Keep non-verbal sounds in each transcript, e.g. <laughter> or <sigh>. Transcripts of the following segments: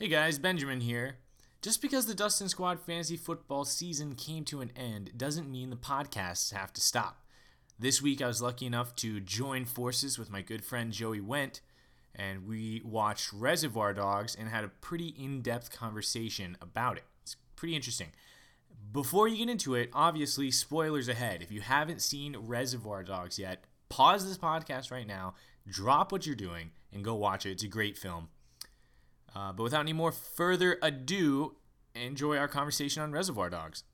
Hey guys, Benjamin here. Just because the Dustin Squad fantasy football season came to an end doesn't mean the podcasts have to stop. This week I was lucky enough to join forces with my good friend Joey Went, and we watched Reservoir Dogs and had a pretty in depth conversation about it. It's pretty interesting. Before you get into it, obviously, spoilers ahead. If you haven't seen Reservoir Dogs yet, pause this podcast right now, drop what you're doing, and go watch it. It's a great film. Uh, but without any more further ado, enjoy our conversation on Reservoir Dogs.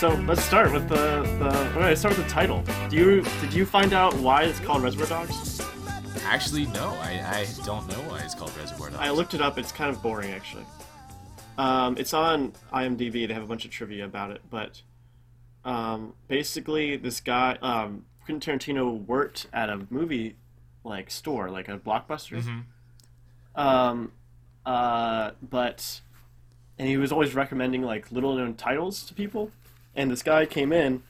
So let's start with the, the okay, let's start with the title. Do you did you find out why it's called Reservoir Dogs? Actually, no, I, I don't know why it's called Reservoir Dogs. I looked it up. It's kind of boring actually. Um, it's on IMDb. They have a bunch of trivia about it, but um, basically, this guy um, Quentin Tarantino worked at a movie like store, like a blockbuster. Um, uh, but and he was always recommending like little known titles to people. And this guy came in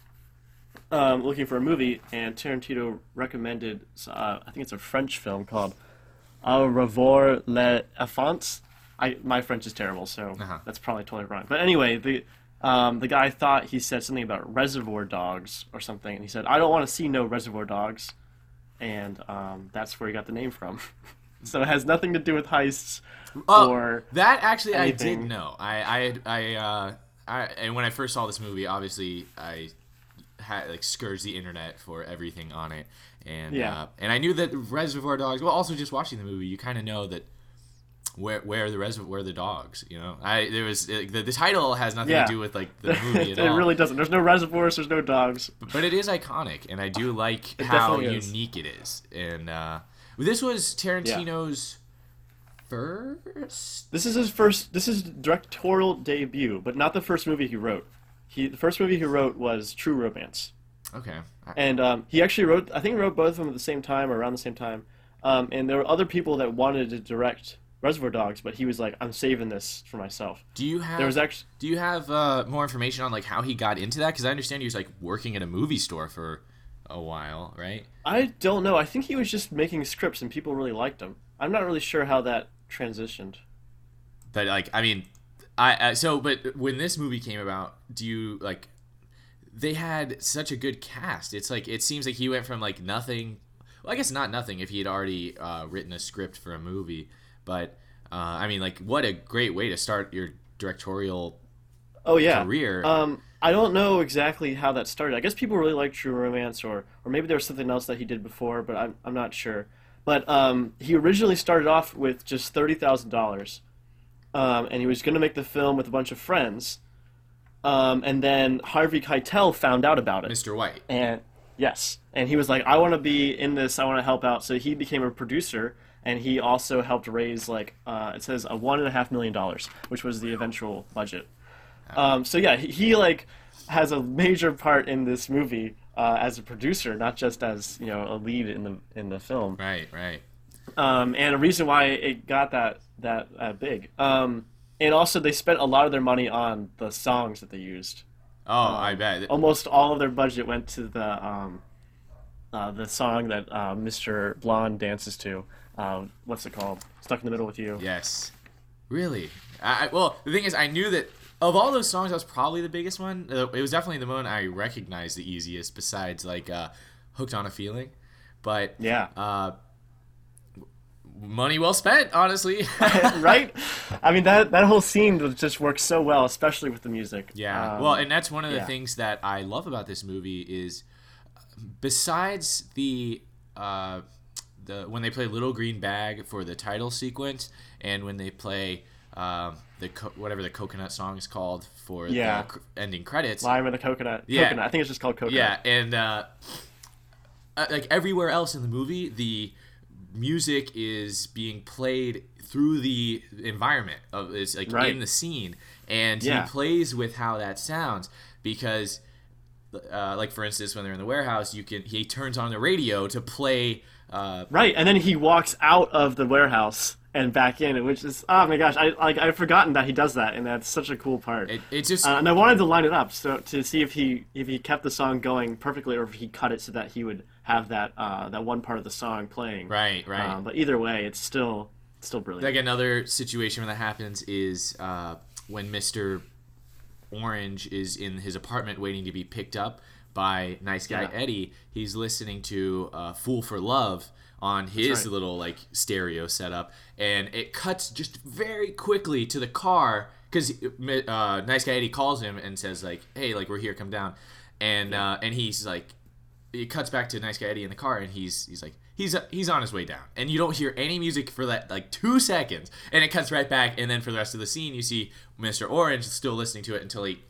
um, looking for a movie, and Tarantino recommended uh, I think it's a French film called Au revoir les enfants. I my French is terrible, so Uh-huh. that's probably totally wrong. But anyway, the um, the guy thought he said something about Reservoir Dogs or something, and he said, "I don't want to see no Reservoir Dogs," and um, that's where he got the name from. <laughs> so it has nothing to do with heists Oh, or that actually I did know. I I I uh I and when I first saw this movie, obviously I had like scourged the internet for everything on it, and Yeah. uh, and I knew that Reservoir Dogs. Well, also just watching the movie, you kind of know that where where the reservoir where are the dogs. You know, I there was like, the, the title has nothing Yeah. to do with like the <laughs> movie it at all. It really doesn't. There's no reservoirs. There's no dogs. but it is iconic, and I do like It how definitely is. unique it is. And uh, this was Tarantino's first. This is his first. This is directorial debut, but not the first movie he wrote. He the first movie he wrote was True Romance, Okay, I- and um, he actually wrote. I think he wrote both of them at the same time or around the same time. Um, and there were other people that wanted to direct Reservoir Dogs, but he was like, "I'm saving this for myself." do you have There was actually. Do you have uh, more information on like how he got into that? Because I understand he was like working at a movie store for a while, right? I don't know. I think he was just making scripts, and people really liked him. I'm not really sure how that transitioned. But like, I mean, I, I so but when this movie came about, do you like? They had such a good cast. It's like it seems like he went from like nothing. Well, I guess not nothing if he had already uh, written a script for a movie, but uh, I mean, like, what a great way to start your directorial Oh yeah. career. Um, I don't know exactly how that started. I guess people really like True Romance, or or maybe there was something else that he did before, but I'm I'm not sure. But um, he originally started off with just thirty thousand dollars, um, and he was going to make the film with a bunch of friends. Um, and then Harvey Keitel found out about it, Mr. White. and yes, and he was like, "I want to be in this. I want to help out." So he became a producer, and he also helped raise like uh, it says a one and a half million dollars, which was the eventual budget. Um, so yeah, he, he like has a major part in this movie uh, as a producer, not just as you know a lead in the in the film. Right, right. Um, and a reason why it got that that uh, big. Um, and also they spent a lot of their money on the songs that they used. Oh, I bet. Almost all of their budget went to the um, uh, the song that uh, Mr. Blonde dances to. Uh, what's it called? Stuck in the Middle with You. Yes. Really? I- well, the thing is, I knew that of all those songs, that was probably the biggest one. Uh, it was definitely the one I recognized the easiest, besides like uh, "Hooked on a Feeling." But Yeah. uh, money well spent, honestly. <laughs> right? I mean that that whole scene just works so well, especially with the music. Yeah. Um, well, and that's one of the yeah. things that I love about this movie is besides the uh, the when they play Little Green Bag for the title sequence, and when they play um, the co- whatever the coconut song is called for Yeah. the ending credits. Lime and the coconut. Yeah. Coconut. I think it's just called coconut. Yeah, and uh, uh, like everywhere else in the movie, the music is being played through the environment of it's like Right. in the scene, and Yeah. he plays with how that sounds because. Uh, like for instance, when they're in the warehouse, you can he turns on the radio to play uh, Right, and then he walks out of the warehouse and back in, which is oh my gosh, I like I've forgotten that he does that, and that's such a cool part. it, it just Uh, and I wanted to line it up so to see if he if he kept the song going perfectly or if he cut it so that he would have that uh, that one part of the song playing. right right Um, but either way, it's still it's still brilliant. like another situation where that happens is uh, when Mr. Orange is in his apartment waiting to be picked up by nice guy Yeah. Eddie. He's listening to uh, "Fool for Love" on his right. little like stereo setup, and it cuts just very quickly to the car because uh, nice guy Eddie calls him and says like, "Hey, like we're here, come down," and uh, and he's like it cuts back to nice guy Eddie in the car, and he's he's like he's he's on his way down, and you don't hear any music for that like two seconds, and it cuts right back, and then for the rest of the scene, you see Mr. Orange still listening to it until he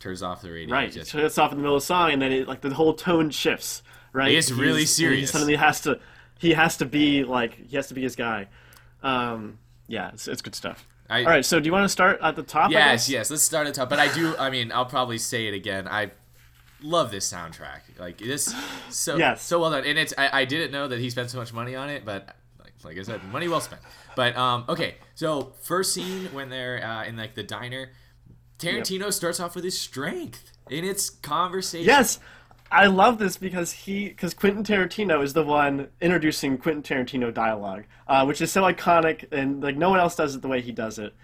turns off the radio. right, Just- it's off in the middle of the song, and then it, like the whole tone shifts. Right, It's really serious. He suddenly has to he has to be like he has to be his guy. Um, yeah, it's, it's good stuff. I- All right, so do you want to start at the top? Yes, yes. Let's start at the top, but I do. I mean, I'll probably say it again. I love this soundtrack. Like this, so Yes. so well done. And it's I, I didn't know that he spent so much money on it, but like, like I said, money well spent. But um, okay. So first scene when they're uh, in like the diner, Tarantino starts off with his strength in its conversation. Yes, I love this because he because Quentin Tarantino is the one introducing Quentin Tarantino dialogue, uh, which is so iconic and like no one else does it the way he does it.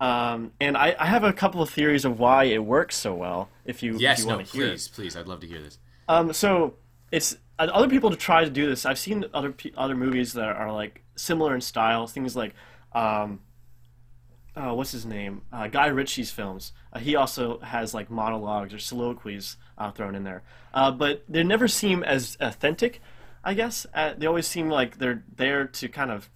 Um, and I, I have a couple of theories of why it works so well. If you Yes. if you No. want to hear it. Please. Please. I'd love to hear this. Um, so it's uh, other people to try to do this. I've seen other other movies that are like similar in style. Things like, um, uh, what's his name? Uh, Guy Ritchie's films. Uh, he also has like monologues or soliloquies uh, thrown in there, uh, but they never seem as authentic. I guess uh, they always seem like they're there to kind of,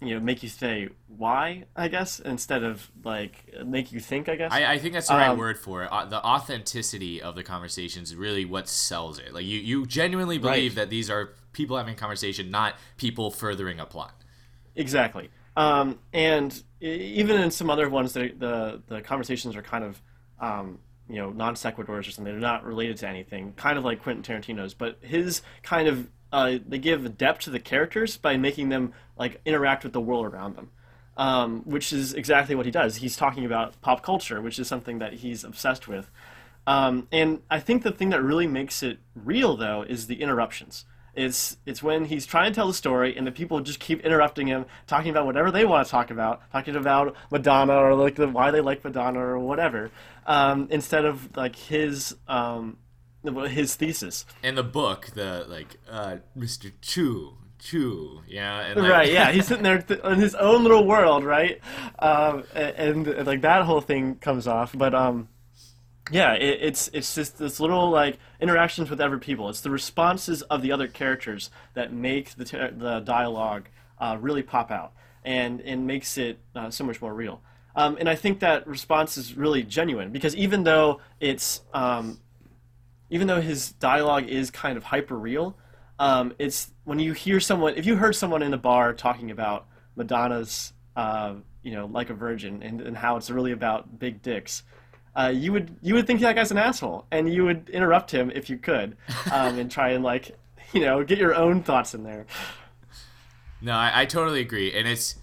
you know, make you say why. I guess instead of like make you think. I guess. I, I think that's the right Um, word for it. Uh, the authenticity of the conversations is really what sells it. Like you, you genuinely believe Right. that these are people having a conversation, not people furthering a plot. Exactly. Um, and even in some other ones, the the, the conversations are kind of um, you know non sequiturs or something. They're not related to anything, kind of like Quentin Tarantino's. But his kind of uh, they give depth to the characters by making them like interact with the world around them. Um, which is exactly what he does. He's talking about pop culture, which is something that he's obsessed with. Um, and I think the thing that really makes it real, though, is the interruptions. It's it's when he's trying to tell the story, and the people just keep interrupting him, talking about whatever they want to talk about, talking about Madonna or like the, why they like Madonna or whatever, um, instead of like his um, his thesis. In the book, the like uh, Mr. Chu, Chu, yeah, and like, right yeah he's <laughs> sitting there th- in his own little world right um, and, and like that whole thing comes off but um yeah it, it's it's just this little like interactions with other people. It's the responses of the other characters that make the, ter- the dialogue uh, really pop out and and makes it uh, so much more real. Um, and i think that response is really genuine because even though it's um, even though his dialogue is kind of hyper real, um, it's when you hear someone, if you heard someone in a bar talking about Madonna's, uh, you know, like a virgin and, and how it's really about big dicks, uh, you would you would think that guy's an asshole, and you would interrupt him if you could, um, and try and like, <laughs> you know, get your own thoughts in there. No, I, I totally agree, and it's.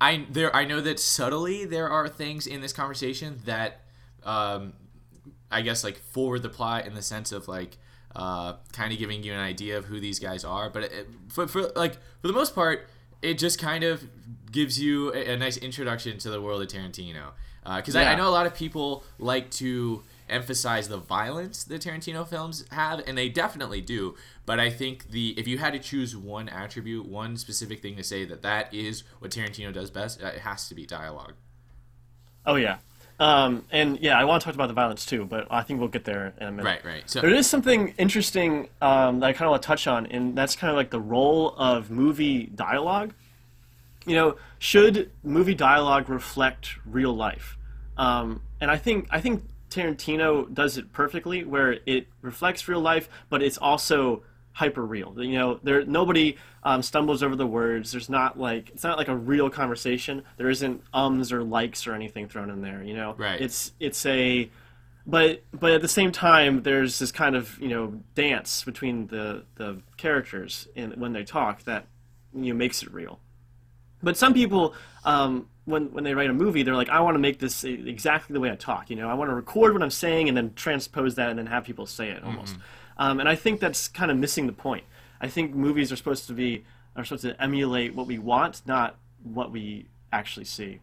I there I know that subtly there are things in this conversation that, um, I guess like forward the plot in the sense of like, uh, kind of giving you an idea of who these guys are, but it, for for like for the most part, it just kind of gives you a, a nice introduction to the world of Tarantino. Because I, I know a lot of people like to emphasize the violence the Tarantino films have, and they definitely do. But I think the if you had to choose one attribute, one specific thing to say that that is what Tarantino does best, uh, it has to be dialogue. Oh yeah, Um, and yeah, I want to talk about the violence too, but I think we'll get there in a minute. Right, right. So There is something interesting um, that I kind of want to touch on, and that's kind of like the role of movie dialogue. You know, should movie dialogue reflect real life? Um, and I think I think Tarantino does it perfectly, where it reflects real life, but it's also hyper real. You know, there nobody um, stumbles over the words. There's not like it's not like a real conversation. There isn't ums or likes or anything thrown in there. You know, Right. It's it's a but but at the same time there's this kind of you know dance between the the characters in when they talk that you know makes it real but some people um, when when they write a movie they're like i want to make this exactly the way i talk you know? I want to record what i'm saying and then transpose that and then have people say it almost. Um, and i think that's kind of missing the point. I think movies are supposed to be are supposed to emulate what we want not what we actually see.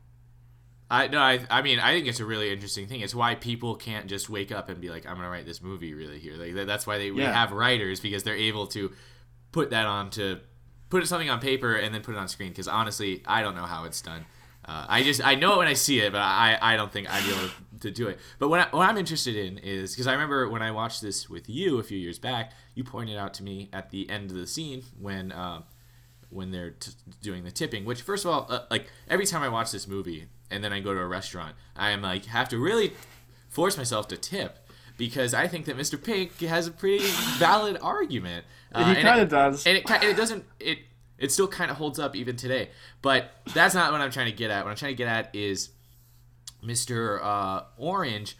I no, I I mean I think it's a really interesting thing. It's why people can't just wake up and be like, I'm gonna write this movie really here. Like that's why they we have writers because they're able to put that on to put something on paper and then put it on screen. Because honestly, I don't know how it's done. Uh, I just I know it when I see it, but I I don't think I'd be able to do it. But what I, what I'm interested in is because I remember when I watched this with you a few years back, you pointed out to me at the end of the scene when. Uh, when they're t- doing the tipping. Which, first of all, uh, like every time I watch this movie and then I go to a restaurant, I am like have to really force myself to tip because I think that Mr. Pink has a pretty valid argument. Uh, he it- kind of does and it and it doesn't it it still kind of holds up even today. But that's not what I'm trying to get at. What I'm trying to get at is Mr. Uh, Orange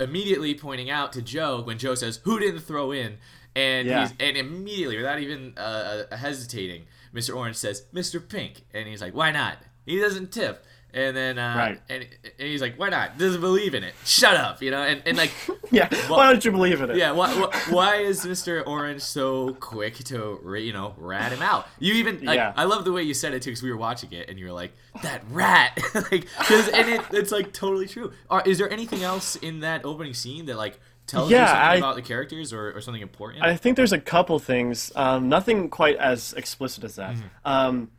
immediately pointing out to Joe when Joe says, "Who didn't throw in?" and Yeah. he's and immediately without even uh, hesitating, Mr. Orange says, "Mr. Pink," and he's like, "Why not?" He doesn't tip. And then, uh, Right. and, and he's like, "Why not?" Doesn't believe in it. Shut up, you know. And, and like, <laughs> yeah why don't you believe in it yeah, why, why, why is Mr. Orange so quick to, you know, rat him out? You even, like, Yeah. I love the way you said it too, because we were watching it, and you were like, that rat, <laughs> like, 'cause- and it, it's like totally true. Are, is there anything else in that opening scene that like tells you something I- about the characters or, or something important? I think there's a couple things. Um, nothing quite as explicit as that. Um,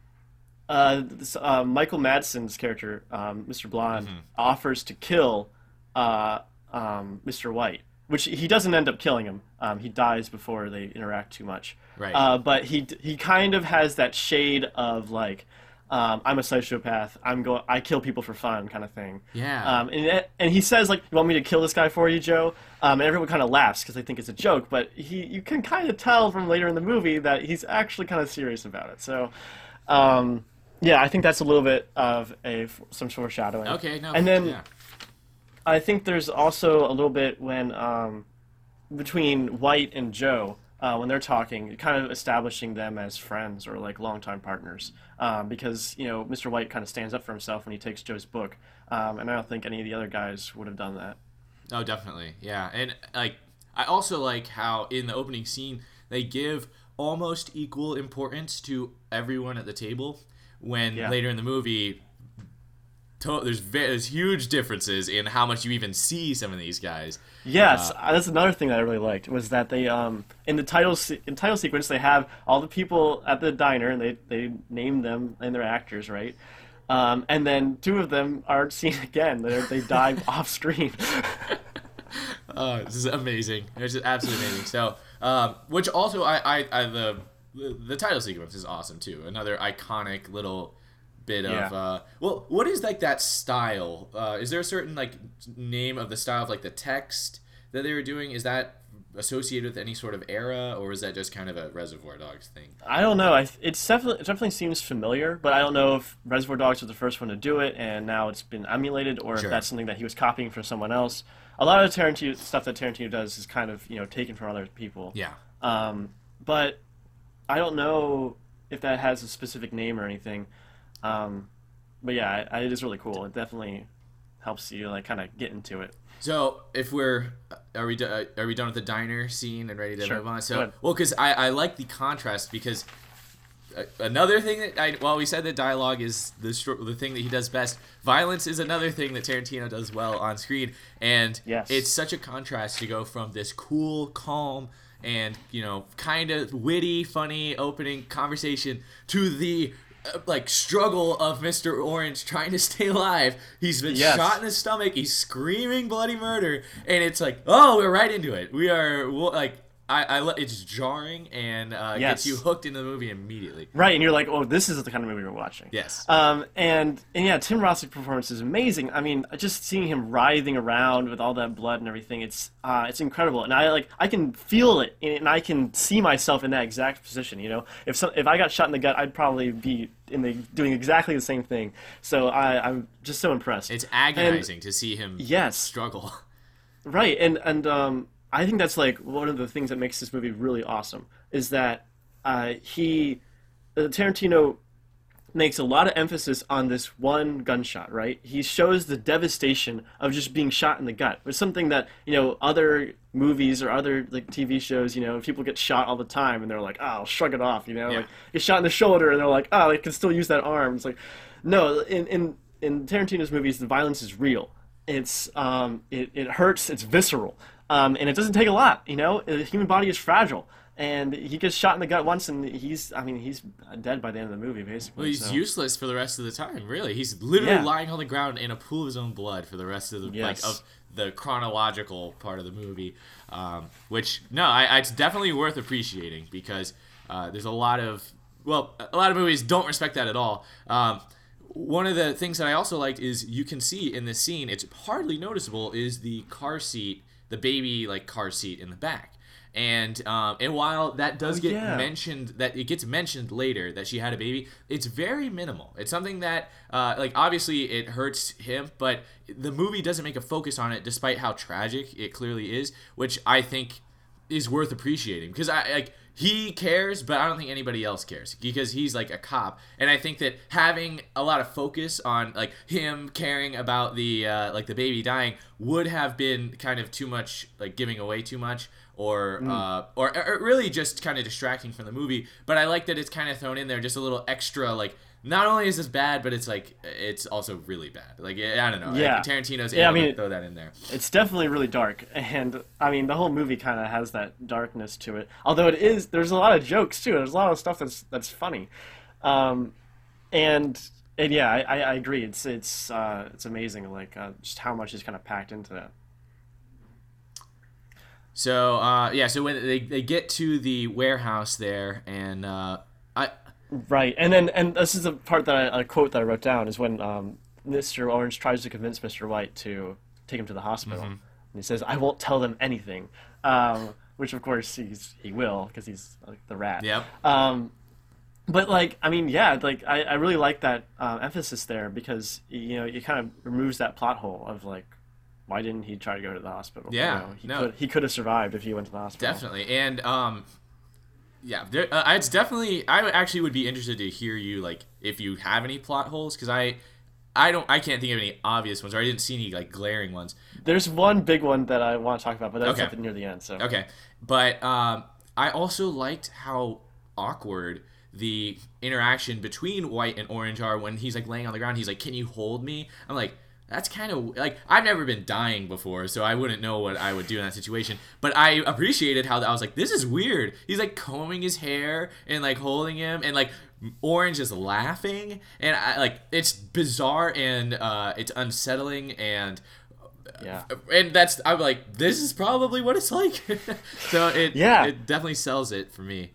uh, this, uh, Michael Madsen's character, um, Mr. Blonde, offers to kill uh, um, Mr. White, which he doesn't end up killing him. Um, he dies before they interact too much. Right. Uh, but he he kind of has that shade of like. Um, I'm a sociopath. I'm go. I kill people for fun, kind of thing. Yeah. Um, and and he says like, "You want me to kill this guy for you, Joe?" Um, and everyone kind of laughs because they think it's a joke. But he, you can kind of tell from later in the movie that he's actually kind of serious about it. So, um, yeah, I think that's a little bit of a some foreshadowing. okay, no. And then yeah. I think there's also a little bit when um, between White and Joe uh, when they're talking, kind of establishing them as friends or like longtime partners. Um, because you know Mr. White kind of stands up for himself when he takes Joe's book, um, and I don't think any of the other guys would have done that. Oh, definitely. Yeah. And like I also like how in the opening scene they give almost equal importance to everyone at the table when Yeah. later in the movie to- there's ve- there's huge differences in how much you even see some of these guys. Yes, uh, that's another thing that I really liked was that they um in the title se- in title sequence they have all the people at the diner and they they name them and their actors right, um, and then two of them aren't <laughs> seen again. They they die <laughs> off screen. <laughs> oh, this is amazing. It's just absolutely amazing. So, um, which also I, I, I the, the the title sequence is awesome too. Another iconic little bit Yeah. of uh, well, what is like that style? Uh, is there a certain like name of the style of like the text that they were doing? Is that associated with any sort of era, or is that just kind of a Reservoir Dogs thing? I don't know. I it's definitely it definitely seems familiar, but I don't know if Reservoir Dogs was the first one to do it and now it's been emulated, or Sure. if that's something that he was copying from someone else. A lot of Tarantino stuff that Tarantino does is kind of you know taken from other people. Yeah. Um, but I don't know if that has a specific name or anything. Um, but yeah, I, I, it is really cool. It definitely helps you like kind of get into it. So if we're are we do- uh, are we done with the diner scene and ready to Sure. move on? So well, because I, I like the contrast because uh, another thing that I well we said that dialogue is the str- the thing that he does best. Violence is another thing that Tarantino does well on screen, and Yes. it's such a contrast to go from this cool, calm. And you know, kind of witty, funny opening conversation to the uh, like struggle of Mr. Orange trying to stay alive. He's been Yes. shot in the stomach. He's screaming bloody murder, and it's like, oh, we're right into it. We are like, I, I, it's jarring and uh, Yes. gets you hooked into the movie immediately. Right, and you're like, oh, this is the kind of movie we're watching. Yes. Um, and and yeah, Tim Roth's performance is amazing. I mean, just seeing him writhing around with all that blood and everything, it's uh, it's incredible. And I like I can feel it, and I can see myself in that exact position. You know, if some, if I got shot in the gut, I'd probably be in the doing exactly the same thing. So I, I'm just so impressed. It's agonizing to see him Yes. struggle. <laughs> Right, and and um, I think that's like one of the things that makes this movie really awesome is that uh, he, uh, Tarantino, makes a lot of emphasis on this one gunshot. Right, he shows the devastation of just being shot in the gut. It's something that you know other movies or other like TV shows, you know, people get shot all the time and they're like, oh, I'll shrug it off. You know, Yeah. like get shot in the shoulder and they're like, oh, I can still use that arm. It's like, no, in in in Tarantino's movies, the violence is real. It's um, it, it hurts. It's visceral, um, and it doesn't take a lot. You know, the human body is fragile, and he gets shot in the gut once, and he's I mean he's dead by the end of the movie basically. Well, he's so. useless for the rest of the time. Really, he's literally Yeah. lying on the ground in a pool of his own blood for the rest of the Yes. like of the chronological part of the movie. Um, which no, I, it's definitely worth appreciating because uh, there's a lot of well, a lot of movies don't respect that at all. Um, one of the things that I also liked is you can see in this scene, it's hardly noticeable, is the car seat, the baby like car seat in the back. And um, and while that does get yeah. mentioned, that it gets mentioned later that she had a baby, it's very minimal. It's something that uh, like obviously it hurts him, but the movie doesn't make a focus on it, despite how tragic it clearly is, which I think is worth appreciating because I like he cares, but I don't think anybody else cares because he's like a cop, and I think that having a lot of focus on like him caring about the uh, like the baby dying would have been kind of too much, like giving away too much, or uh, or, or really just kind of distracting from the movie. But I like that it's kind of thrown in there, just a little extra like. Not only is this bad, but it's like it's also really bad. Like I don't know. like, Yeah. Tarantino's able Yeah, I to mean- throw that in there. It's definitely really dark, and I mean the whole movie kind of has that darkness to it. Although it is, there's a lot of jokes too. There's a lot of stuff that's that's funny, um, and and yeah, I, I, I agree. It's it's uh, it's amazing, like uh, just how much is kind of packed into that. So uh, yeah, so when they, they get to the warehouse there, and uh, Right, and then and this is the part that I, a quote that I wrote down is when um, Mr. Orange tries to convince Mr. White to take him to the hospital, and he says, "I won't tell them anything," um, which of course he's he will because he's like the rat. yep, Um, but like, I mean, yeah, like I, I really like that um, emphasis there because you know it kind of removes that plot hole of like, why didn't he try to go to the hospital? You Yeah, know, he no. could he could have survived if he went to the hospital. definitely, and um, yeah, there, uh, it's definitely. I actually would be interested to hear you like if you have any plot holes because I. I don't. I can't think of any obvious ones, or I didn't see any like glaring ones. There's one big one that I want to talk about, but that's Okay. at the, near the end. So Okay, but um, I also liked how awkward the interaction between White and Orange are when he's like laying on the ground. He's like, "Can you hold me?" I'm like, "That's kind of like I've never been dying before, so I wouldn't know what I would do in that situation." But I appreciated how I was like, "This is weird." He's like combing his hair and like holding him, and like Orange is laughing, and I like it's bizarre and uh, it's unsettling and yeah. and that's I'm like this is probably what it's like. <laughs> so it Yeah. it definitely sells it for me.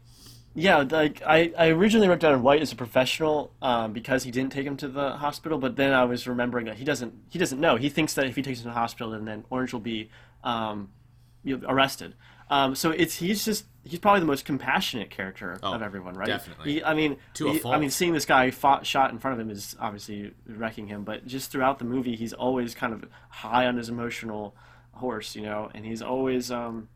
Yeah, like I, I originally wrote down White as a professional um, because he didn't take him to the hospital, but then I was remembering that he doesn't he doesn't know. He thinks that if he takes him to the hospital, then then Orange will be um, you know, arrested. Um, so it's he's just he's probably the most compassionate character Oh, of everyone, right? definitely. He, I mean, To a he-. I mean, seeing this guy fought, shot in front of him is obviously wrecking him, but just throughout the movie, he's always kind of high on his emotional horse, you know, and he's always um,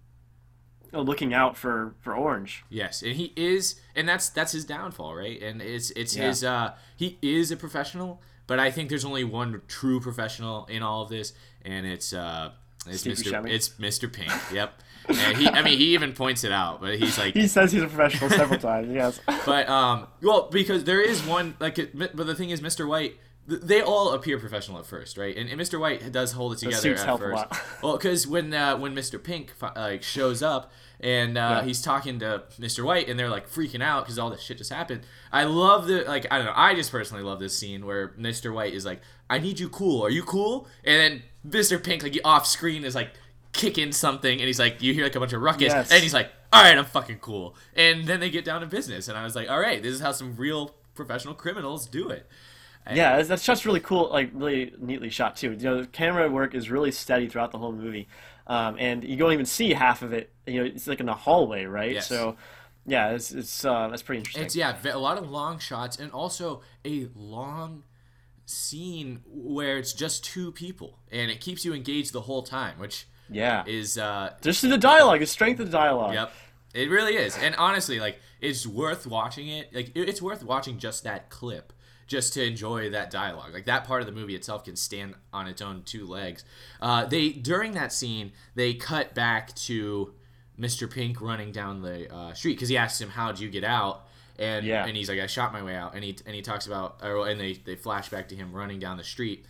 looking out for for Orange. Yes, and he is, and that's that's his downfall, right? And it's it's Yeah. his. uh He is a professional, but I think there's only one true professional in all of this, and it's uh it's Steve Mr. Buscemi? It's Mr. Pink. Yep. And he, I mean, he even points it out, but he's like, <laughs> He says he's a professional several times. Yes. but um, well, because there is one like, it, but the thing is, Mr. White they all appear professional at first, right? And, and Mr. White does hold it together suits at first. lot. <laughs> well, because when uh, when Mr. Pink like shows up and uh, Yeah. he's talking to Mr. White and they're like freaking out because all this shit just happened. I love the like I don't know. I just personally love this scene where Mr. White is like, "I need you cool. Are you cool?" And then Mr. Pink like off screen is like kicking something and he's like, you hear like a bunch of ruckus Yes. and he's like, "All right, I'm fucking cool." And then they get down to business and I was like, "All right, this is how some real professional criminals do it." Yeah, that's- that's just really cool, like really neatly shot too. You know, the camera work is really steady throughout the whole movie, um, and you don't even see half of it. You know, it's like in a hallway, right? Yes. So, yeah, it's it's uh, that's pretty interesting. It's yeah, a lot of long shots and also a long scene where it's just two people and it keeps you engaged the whole time, which yeah, is uh just the dialogue, the strength of the dialogue. yep. It really is. And honestly, like it's worth watching it. Like it's worth watching just that clip just to enjoy that dialogue. Like that part of the movie itself can stand on its own two legs. Uh, they during that scene, they cut back to Mr. Pink running down the uh, street because he asks him, "How'd you get out?" And Yeah. and he's like, "I shot my way out." And he and he talks about, or, and they they flash back to him running down the street.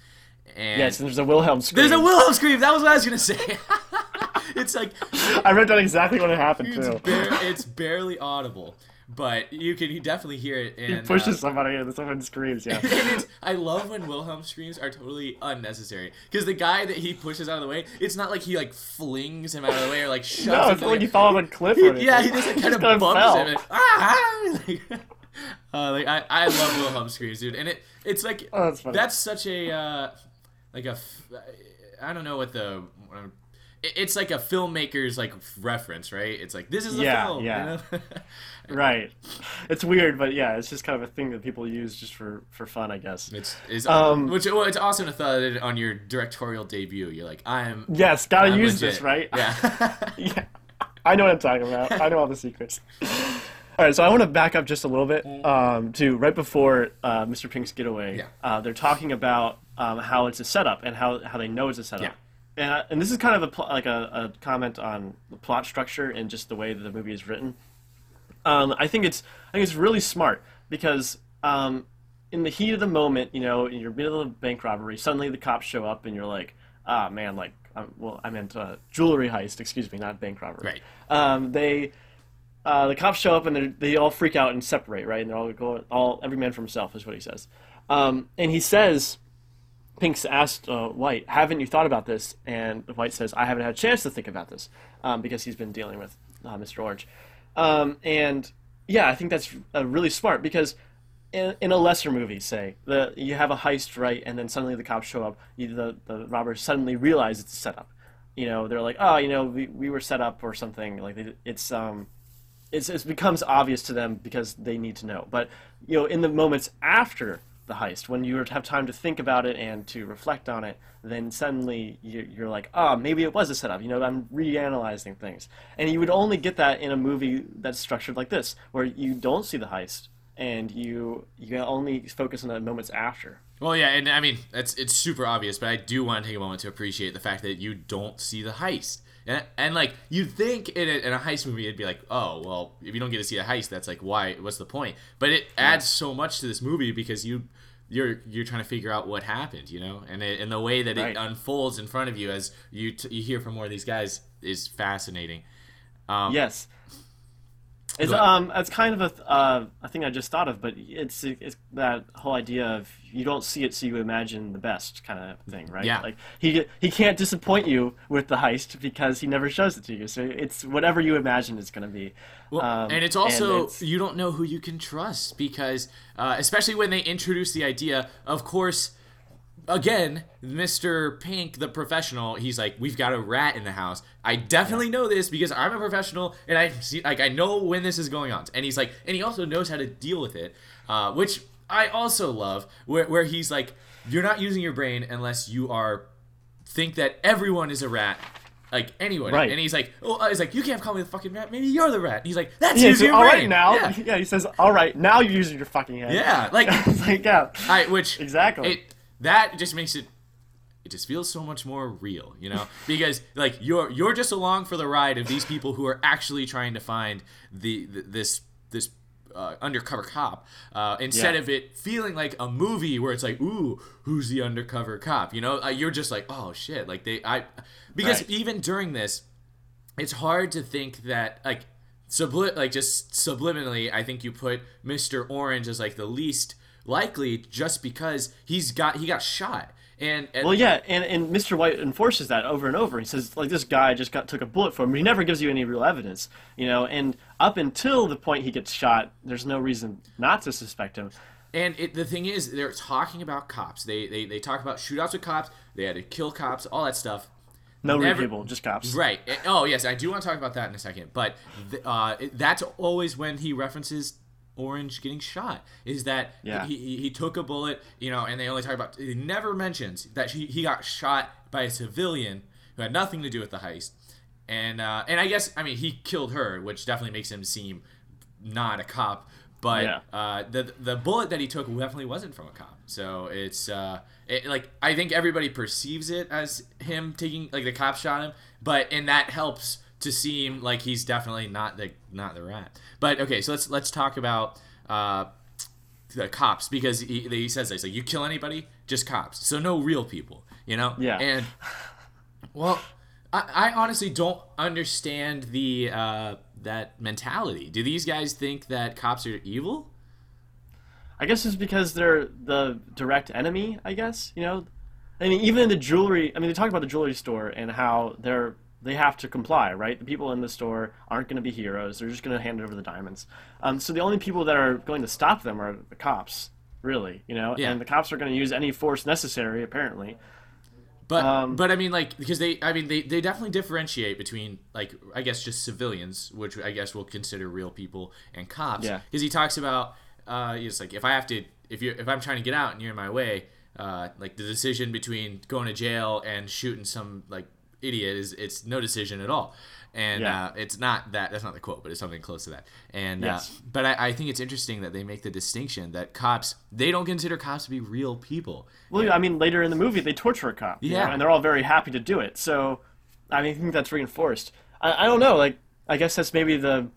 And Yes, there's a Wilhelm scream. there's a Wilhelm scream. That was what I was gonna say. <laughs> it's like <laughs> I wrote down exactly what it happened it's, too. bar- it's barely audible, but you can you definitely hear it. And, He pushes uh, somebody and someone screams. Yeah. <laughs> I love when Wilhelm screams are totally unnecessary because the guy that he pushes out of the way, it's not like he like flings him out of the way or like <laughs> shoves no, him. it's not like the- you fall on a cliff or anything. yeah, he just like, kind of bumps fell. him. And, <laughs> ah! like, uh, like I, I love Wilhelm screams, dude, and it it's like Oh, that's funny. that's such a uh, like a I don't know what the what I'm- it- it's like a filmmaker's like reference, right? It's like this is a Yeah, film, yeah. You know? <laughs> Right. It's weird, but yeah, it's just kind of a thing that people use just for for fun, I guess. It's is Um, which well, it's awesome to throw it on your directorial debut. You're like, I'm Yes, gotta I'm use legit. this, right? Yeah. <laughs> <laughs> yeah. I know what I'm talking about. I know all the secrets. All right, so I want to back up just a little bit um, to right before uh, Mr. Pink's getaway. Yeah. Uh, they're talking about um, how it's a setup and how, how they know it's a setup. Yeah. And, uh, and this is kind of a pl- like a, a comment on the plot structure and just the way that the movie is written. Um, I think it's I think it's really smart because um, in the heat of the moment, you know, in your middle of a bank robbery, suddenly the cops show up and you're like, ah, man, like, um, well, I meant uh, jewelry heist, excuse me, not bank robbery. Right. Um, they, uh, the cops show up and they they all freak out and separate, right? And they're all going, all every man for himself is what he says. Um, and he says, Pink's asked uh, White, haven't you thought about this? And White says, I haven't had a chance to think about this um, because he's been dealing with uh, Mr. Orange. Um, and yeah, I think that's uh, really smart because in, in a lesser movie, say, the you have a heist, right, and then suddenly the cops show up, you, the, the robbers suddenly realize it's a setup. You know, they're like, oh, you know, we, we were set up or something. Like, they, it's, um, it's, it becomes obvious to them because they need to know. But, you know, in the moments after the heist, when you have time to think about it and to reflect on it, then suddenly you- you're like, ah, maybe it was a setup. You know, I'm reanalyzing things. And you would only get that in a movie that's structured like this, where you don't see the heist and you you only focus on the moments after. Well, yeah, and I mean it's it's super obvious, but I do want to take a moment to appreciate the fact that you don't see the heist. And, and like you'd think in a, in a heist movie, it'd be like, oh well, if you don't get to see a heist, that's like why? What's the point? But it adds so much to this movie because you you're you're trying to figure out what happened, you know, and it, and the way that Right. it unfolds in front of you as you t- you hear from more of these guys is fascinating. Um, Yes. It's um it's kind of a uh, a thing I just thought of, but it's it's that whole idea of you don't see it, so you imagine the best kind of thing, right? Yeah. Like he he can't disappoint you with the heist because he never shows it to you. So it's whatever you imagine it's going to be. Well, Um, and it's also it's- you don't know who you can trust because, uh, especially when they introduce the idea. Of course, again, Mr. Pink, the professional, he's like, "We've got a rat in the house." I definitely know this because I'm a professional and I see, like, I know when this is going on. And he's like, and he also knows how to deal with it, uh, which I also love. Where where he's like, "You're not using your brain unless you are think that everyone is a rat." Like anyone, Right. and he's like, "Oh, he's like, you can't call me the fucking rat. Maybe you're the rat." And he's like, "That's Yeah, using your all right brain." now. Yeah. Yeah. he says, all right now you're using your fucking head. Yeah, like- <laughs> like yeah. I, which Exactly. it that just makes it it just feels so much more real, you know, <laughs> because like you're you're just along for the ride of these people who are actually trying to find the, the this this uh, undercover cop uh, instead Yeah. of it feeling like a movie where it's like ooh who's the undercover cop you know uh, you're just like oh shit like they i because Right. even during this it's hard to think that like subli- like just subliminally i think you put mr orange as like the least likely just because he's got he got shot and, and Well, yeah, and, and Mr. White enforces that over and over. He says, like, this guy just got took a bullet for him. He never gives you any real evidence, you know. And up until the point he gets shot, there's no reason not to suspect him. And it, the thing is, they're talking about cops. They, they they talk about shootouts with cops. They had to kill cops, all that stuff. No real Never- people, just cops. Right. And- oh yes, I do want to talk about that in a second. But th- uh, it- that's always when he references Orange getting shot. Is that Yeah. he, he he took a bullet, you know, and they only talk about. He never mentions that he, he got shot by a civilian who had nothing to do with the heist. And uh, and I guess I mean he killed her, which definitely makes him seem not a cop. But Yeah. uh, the the bullet that he took definitely wasn't from a cop. So it's uh, it, like I think everybody perceives it as him taking like the cop shot him, but and that helps to seem like he's definitely not the not the rat. But okay, so let's let's talk about uh, the cops because he, he says this like you kill anybody, just cops. So no real people, you know. Yeah. And well, I, I honestly don't understand the uh, that mentality. Do these guys think that cops are evil? I guess it's because they're the direct enemy. I guess you know. I mean, even in the jewelry. I mean, they talk about the jewelry store and how they're they have to comply, right? The people in the store aren't going to be heroes. They're just going to hand over the diamonds. Um, so the only people that are going to stop them are the cops, really. You know, Yeah. and the cops are going to use any force necessary, apparently. But Um, but I mean like because they I mean they, they definitely differentiate between like I guess just civilians which I guess we'll consider real people and cops Yeah. because he talks about uh he's like if I have to if you if I'm trying to get out and you're in my way uh like the decision between going to jail and shooting some like idiot is it's no decision at all and Yeah. uh, it's not that that's not the quote but it's something close to that and Yes. uh, but I, I think it's interesting that they make the distinction that cops they don't consider cops to be real people Well, I mean, later in the movie, they torture a cop. you Yeah. know, and they're all very happy to do it. So, I mean, I think that's reinforced. I, I don't know. Like, I guess that's maybe the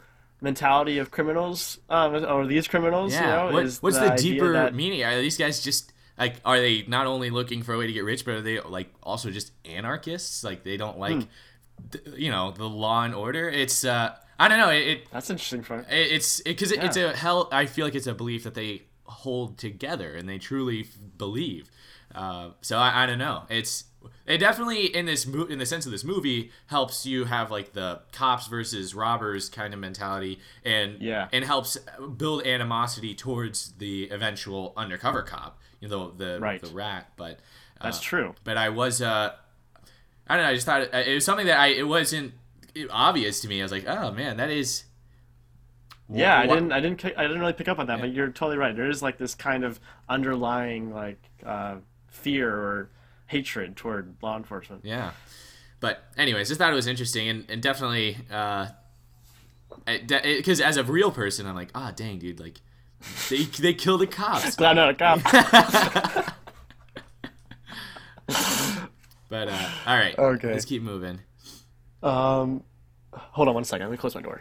mentality of criminals, um, or these criminals. Yeah. You know, what, what's the, idea deeper that- meaning? Are these guys just like are they not only looking for a way to get rich, but are they like also just anarchists? Like they don't like Hmm. th- you know the law and order. It's uh I don't know. It, it That's interesting. For it- it's because it, it's Yeah. a hell. I feel like it's a belief that they hold together and they truly f- believe. Uh, so I, I don't know. It's it definitely in this mo- in the sense of this movie helps you have like the cops versus robbers kind of mentality and Yeah. and helps build animosity towards the eventual undercover cop. Know the Right. the rat, but that's uh, true. but I was uh I don't know. I just thought it, it was something that I it wasn't obvious to me. I was like, oh man, that is. Yeah, I Wha- didn't. I didn't. I didn't really pick up on that, but you're totally right. There is like this kind of underlying like uh, fear or hatred toward law enforcement. Yeah. But anyways, just thought it was interesting and, and definitely uh because as a real person, I'm like, ah, dang, dude, like they they killed the cops. Glad <laughs> I'm not a cop. <laughs> But uh, all right, Okay. let's keep moving. um, hold on one second. Let me close my door.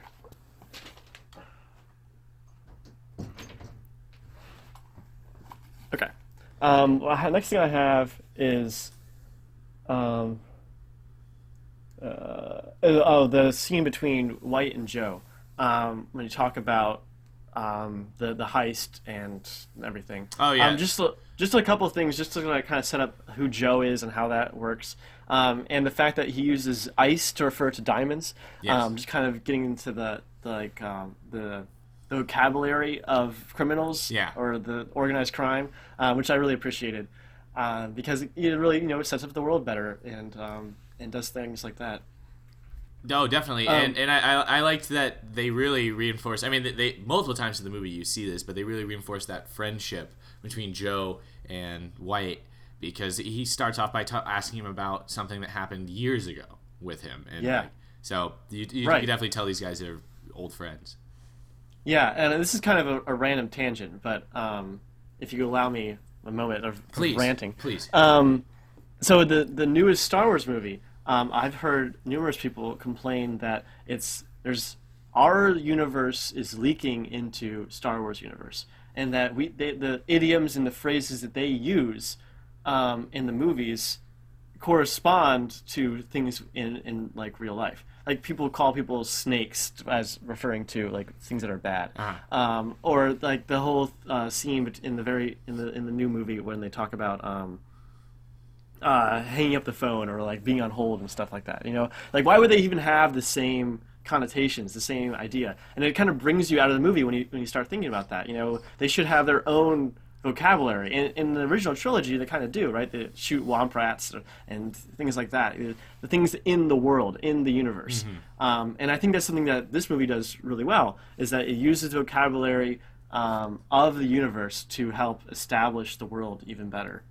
Okay. Um, well, next thing I have is, um, uh, oh, the scene between White and Joe. Um, when you talk about um, the the heist and everything. Oh, yeah. Um, just a- just a couple of things, just to like, kind of set up who Joe is and how that works, um, and the fact that he uses ice to refer to diamonds. Yes. Um, just kind of getting into the, the like um, the the vocabulary of criminals Yeah. or the organized crime, uh, which I really appreciated, uh, because it really you know sets up the world better and um, and does things like that. No, definitely, Um, and and I, I I liked that they really reinforced. I mean, they, they multiple times in the movie you see this, but they really reinforced that friendship between Joe and White because he starts off by ta asking him about something that happened years ago with him, and Yeah. like, so you you, Right. you definitely tell these guys are old friends. Yeah, and this is kind of a, a random tangent, but um, if you allow me a moment of, of ranting. please. Um, so the the newest Star Wars movie, um, I've heard numerous people complain that it's there's our universe is leaking into Star Wars universe, and that we they, the idioms and the phrases that they use um, in the movies correspond to things in in like real life. Like people call people snakes as referring to like things that are bad, Uh-huh. um, or like the whole uh, scene in the very in the in the new movie when they talk about. Um, uh, hanging up the phone or like being on hold and stuff like that. You know, like why would they even have the same connotations, the same idea? And it kind of brings you out of the movie when you when you start thinking about that. You know, they should have their own vocabulary. In, in the original trilogy, they kind of do, right? They shoot womp rats and things like that. The things in the world, in the universe. Um, and I think that's something that this movie does really well. Is that it uses vocabulary. Um, of the universe to help establish the world even better.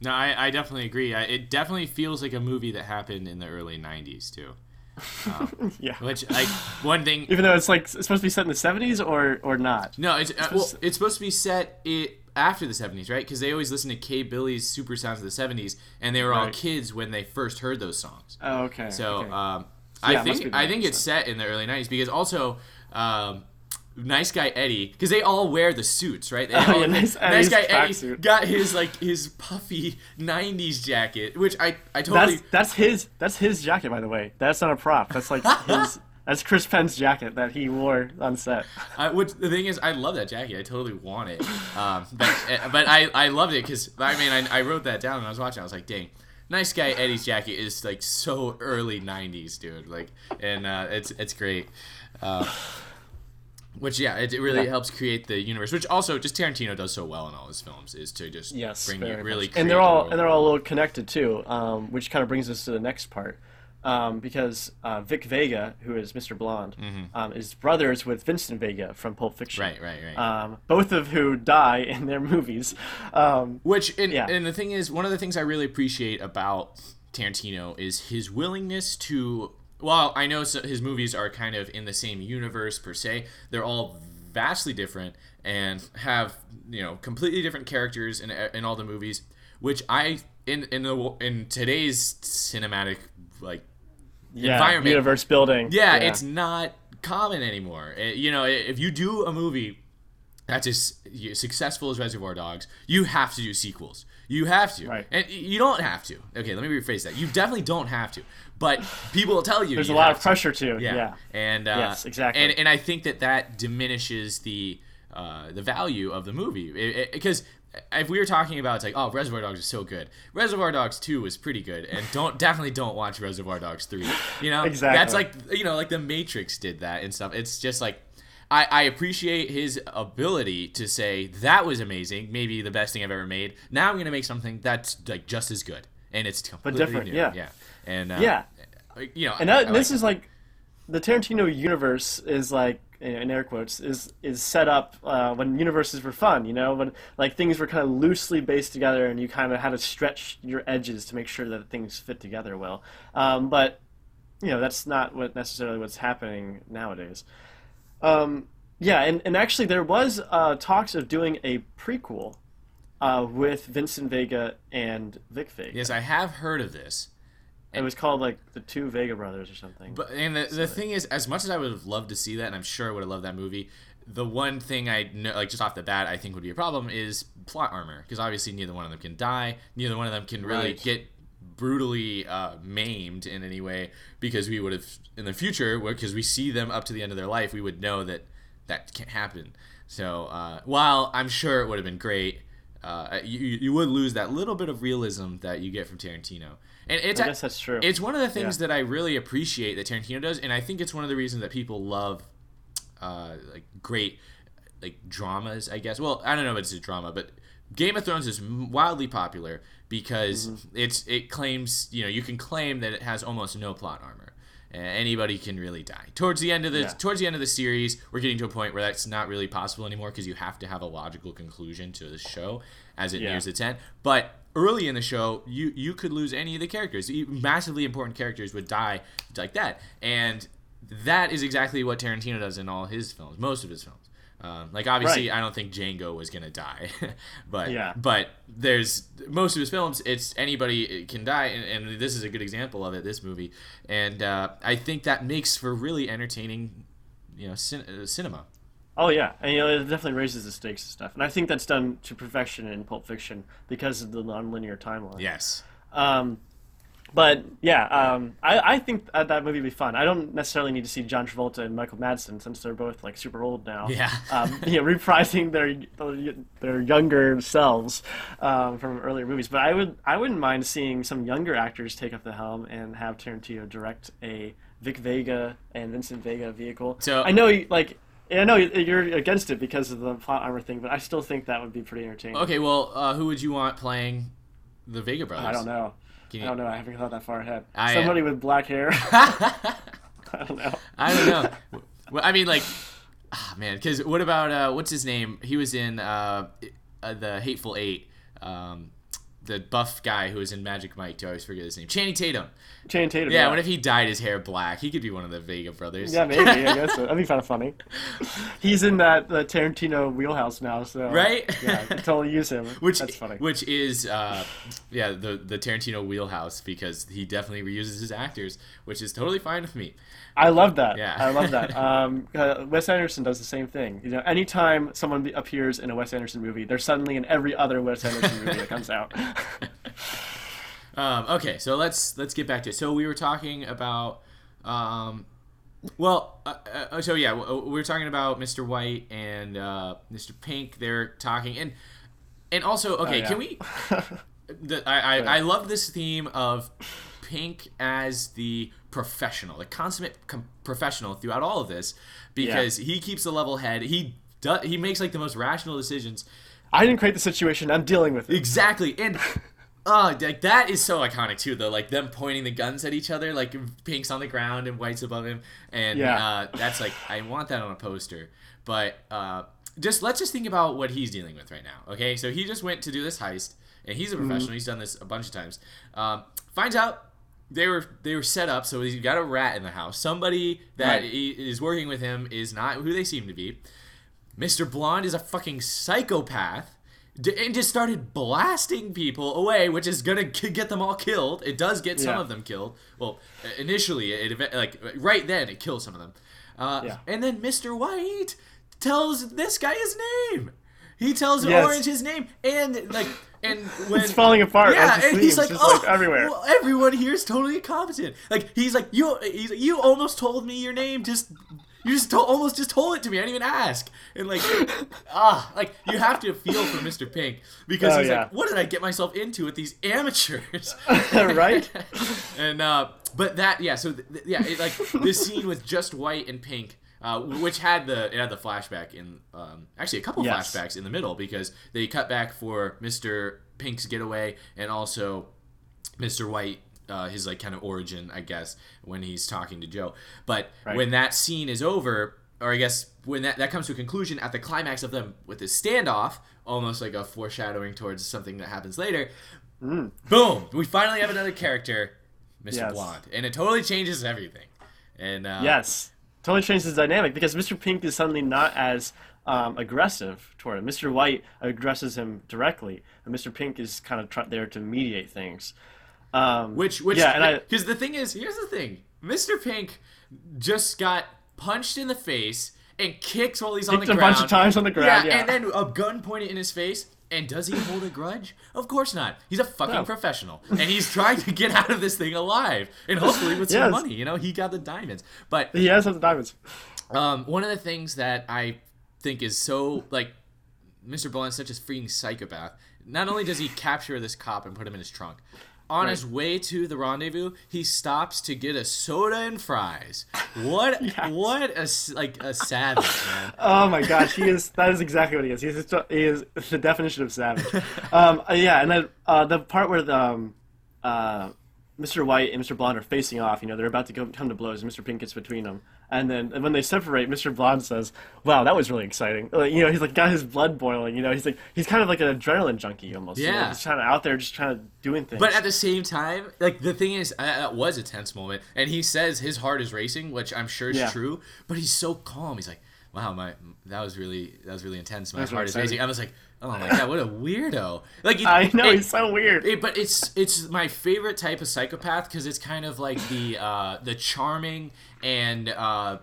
No, I, I definitely agree. I, it definitely feels like a movie that happened in the early '90s too. <laughs> Yeah. Which, like, one thing. Even though it's like it's supposed to be set in the '70s or or not. No, it's, uh, well, supposed to- it's supposed to be set it after the '70s, right? Because they always listen to K. Billy's Super Sounds of the '70s, and they were all kids when they first heard those songs. Oh, okay. So okay. um, yeah, I must think I think it's set in the early '90s because also. Um, Nice guy Eddie, because they all wear the suits, right? They Oh, all- yeah, Nice <laughs> nice guy Eddie tracksuit. got his like his puffy '90s jacket, which I I totally that's that's his that's his jacket, by the way. That's not a prop. That's like <laughs> his. That's Chris Penn's jacket that he wore on set. I, which the thing is, I love that jacket. I totally want it. Um, but but I, I loved it because I mean I, I wrote that down and I was watching. I was like, dang, nice guy Eddie's jacket is like so early '90s, dude. Like, and uh, it's it's great. Uh, which yeah, it, it really Yeah. helps create the universe. Which also just Tarantino does so well in all his films is to just Yes, bring you really and they're the all and they're all a little connected too, um, which kind of brings us to the next part. Um, because uh, Vic Vega, who is Mr. Blonde, um, is brothers with Vincent Vega from Pulp Fiction. Mm-hmm. right, right, right. Um, both of who die in their movies. Um, Which and, Yeah. and the thing is, one of the things I really appreciate about Tarantino is his willingness to. While I know his movies are kind of in the same universe per se, they're all vastly different and have you know completely different characters in in all the movies. Which I in in the in today's cinematic like yeah, environment universe building. yeah, it's not common anymore. Uh, you know, if you do a movie that's as successful as Reservoir Dogs, you have to do sequels. You have to, Right. and you don't have to. Okay, let me rephrase that. You definitely don't have to, but people will tell you. There's a lot of pressure to. Yeah, Yeah. and uh, Yes, exactly. And and I think that that diminishes the uh, the value of the movie because. if we were talking about it's like oh Reservoir Dogs is so good, Reservoir Dogs two was pretty good, and don't definitely don't watch Reservoir Dogs three. You know, Exactly. that's like you know like the Matrix did that and stuff. It's just like I, I appreciate his ability to say that was amazing, maybe the best thing I've ever made. Now I'm gonna make something that's like just as good, and it's completely different, new. yeah. yeah, and uh, Yeah. you know, and I- that, I this like is like the Tarantino universe is like in air quotes is is set up uh, when universes were fun. You know, when like things were kind of loosely based together, and you kind of had to stretch your edges to make sure that things fit together well. Um, but you know, that's not what necessarily what's happening nowadays. Um, yeah, and, and actually there was uh, talks of doing a prequel uh, with Vincent Vega and Vic Vega. Yes, I have heard of this. It was called like the two Vega brothers or something. But and the, the thing is, as much as I would have loved to see that, and I'm sure I would have loved that movie, the one thing I know, like just off the bat, I think would be a problem is plot armor, because obviously neither one of them can die, neither one of them can really Right. get brutally uh, maimed in any way, because we would have in the future, because we see them up to the end of their life, we would know that that can't happen. So uh, while I'm sure it would have been great. Uh, you, you would lose that little bit of realism that you get from Tarantino, and it's I guess that's true. it's one of the things Yeah. that I really appreciate that Tarantino does, and I think it's one of the reasons that people love uh, like great like dramas. I guess. Well, I don't know if it's a drama, but Game of Thrones is wildly popular because Mm-hmm. it's it claims you know you can claim that it has almost no plot armor. Anybody can really die. Towards the end of the Yeah. towards the end of the series, we're getting to a point where that's not really possible anymore because you have to have a logical conclusion to the show as it Yeah. nears its end. But early in the show, you you could lose any of the characters. Massively important characters would die like that, and that is exactly what Tarantino does in all his films, most of his films. Um, like obviously, Right. I don't think Django was gonna die, <laughs> but Yeah. but there's most of his films. It's anybody can die, and, and this is a good example of it. This movie, and uh, I think that makes for really entertaining, you know, cin- uh, cinema. Oh yeah, and you know it definitely raises the stakes and stuff, and I think that's done to perfection in Pulp Fiction because of the nonlinear timeline. Yes. Um, but yeah, um, I, I think that, that movie would be fun. I don't necessarily need to see John Travolta and Michael Madsen since they're both like super old now. Yeah. <laughs> um, you know, reprising their their younger selves um, from earlier movies. But I would I wouldn't mind seeing some younger actors take up the helm and have Tarantino direct a Vic Vega and Vincent Vega vehicle. So- I know like. I know you're against it because of the plot armor thing, but I still think that would be pretty entertaining. Okay. Well, uh, who would you want playing the Vega brothers? I don't know. I don't know. I haven't thought that far ahead. I- uh, Somebody with black hair. <laughs> <laughs> I don't know. I don't know. well, I mean, like, ah, man, because what about uh, what's his name? He was in uh, uh, the Hateful Eight. Um, the buff guy who was in Magic Mike. Do I always forget his name? Channing Tatum. Channing Tatum. Yeah. What if he dyed his hair black? He could be one of the Vega brothers. Yeah, maybe. I guess so. <laughs> that'd be kind of funny. He's in that the Tarantino wheelhouse now, so Right? <laughs> Yeah, totally use him. <laughs> which That's funny. which is uh, yeah the the Tarantino wheelhouse because he definitely reuses his actors, which is totally fine with me. I love that. Yeah. I love that. <laughs> Um, uh, Wes Anderson does the same thing. You know, anytime someone appears in a Wes Anderson movie, they're suddenly in every other Wes Anderson movie that comes out. <laughs> Um, okay, so let's let's get back to it. So we were talking about, um, well, uh, uh, so yeah, we were talking about Mr. White and uh, Mr. Pink. They're talking, and and also, okay, Oh, yeah. can we? <laughs> The, I, I I love this theme of Pink as the professional, the consummate com- professional throughout all of this, because he keeps a level head. He does, he makes like the most rational decisions. I didn't create the situation. I'm dealing with it. Exactly, and oh, <laughs> like that is so iconic too. Though, like them pointing the guns at each other, like Pink's on the ground and White's above him, and Yeah. uh, that's like I want that on a poster. But uh, just let's just think about what he's dealing with right now. Okay, so he just went to do this heist, and he's a Mm-hmm. professional. He's done this a bunch of times. Um, finds out. They were they were set up so he's got a rat in the house. Somebody that Right. is working with him is not who they seem to be. Mr. Blonde is a fucking psychopath and just started blasting people away, which is gonna get them all killed. It does get some Yeah. of them killed. Well, initially, it like right then, it kills some of them. Uh, Yeah. And then Mr. White tells this guy his name. He tells Yes. Orange his name, and like, and <laughs> when It's falling apart. yeah, and he's like, oh, like everywhere. well, everyone here is totally incompetent. Like he's like, you, he's like, you almost told me your name. Just you just to- almost just told it to me. I didn't even ask. And like, <laughs> ah, like you have to feel for Mr. Pink because Oh, he's yeah. like, what did I get myself into with these amateurs? <laughs> Right? and uh, but that yeah, so th- th- yeah, it, like this scene with just White and Pink. Uh, which had the it had the flashback in um, actually a couple Yes. flashbacks in the middle because they cut back for Mr. Pink's getaway and also Mr. White, uh, his like kind of origin, I guess, when he's talking to Joe. But Right. when that scene is over, or I guess when that, that comes to a conclusion at the climax of them with this standoff, almost like a foreshadowing towards something that happens later. Boom! We finally have another character, Mr. Mm. Yes. Blonde, and it totally changes everything. And uh, Yes, totally changes the dynamic because Mr. Pink is suddenly not as um, aggressive toward him. Mr. White aggresses him directly, and Mr. Pink is kind of try- there to mediate things. Um, Which, which, yeah, and I because the thing is, here's the thing: Mr. Pink just got punched in the face and kicked while he's on the ground. Kicked a bunch of times on the ground, yeah. and then a gun pointed in his face. And does he hold a grudge? Of course not. He's a fucking No. professional, and he's trying to get out of this thing alive, and hopefully with some Yes. money. You know, he got the diamonds. But he has the diamonds. um, one of the things that I think is so like Mr. Blonde's such a freaking psychopath. Not only does he capture this cop and put him in his trunk, on his way to the rendezvous, he stops to get a soda and fries. What? <laughs> What a like a savage man. <laughs> Oh my gosh, he is. That is exactly what he is. He's just, he is the definition of savage. <laughs> Um, uh, yeah, and then uh, the part where the, um, uh, Mr. White and Mr. Blonde are facing off. You know, they're about to go, come to blows, and Mr. Pink gets between them. And then and when they separate, Mr. Blonde says, "Wow, that was really exciting." Like, you know, he's like got his blood boiling. You know, he's like he's kind of like an adrenaline junkie almost. you know, Yeah. just trying to out there, just trying to doing things. But at the same time, like the thing is, uh, that was a tense moment, and he says his heart is racing, which I'm sure is Yeah. true. But he's so calm. He's like, wow, my that was really that was really intense. My That's heart is racing. I was like, oh my god, what a weirdo! Like it- I know it- he's so weird. it- but it's it's my favorite type of psychopath because it's kind of like the uh, the charming and uh,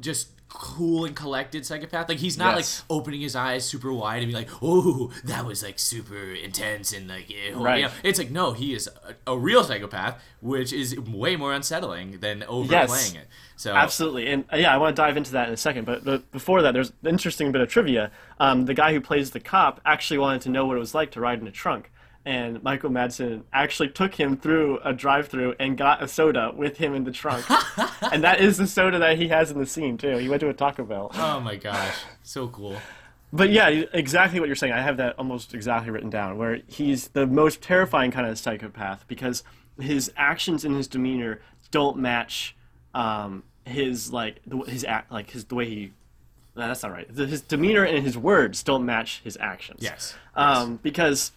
just cool and collected psychopath. Like he's not Yes. like opening his eyes super wide and be like, "Oh, that was like super intense," and like, you know, Right. you know, it's like no, he is a, a real psychopath, which is way more unsettling than overplaying it. So Absolutely, and uh, yeah, I want to dive into that in a second. But, but before that, there's an interesting bit of trivia. Um, the guy who plays the cop actually wanted to know what it was like to ride in a trunk, and Michael Madsen actually took him through a drive-through and got a soda with him in the trunk, <laughs> and that is the soda that he has in the scene too. He went to a Taco Bell. oh my gosh, so cool. But yeah, exactly what you're saying. I have that almost exactly written down, where he's the most terrifying kind of psychopath because his actions and his demeanor don't match um, his like the, his act like his the way he. no, That's not right. The- His demeanor and his words don't match his actions. Yes. Um, because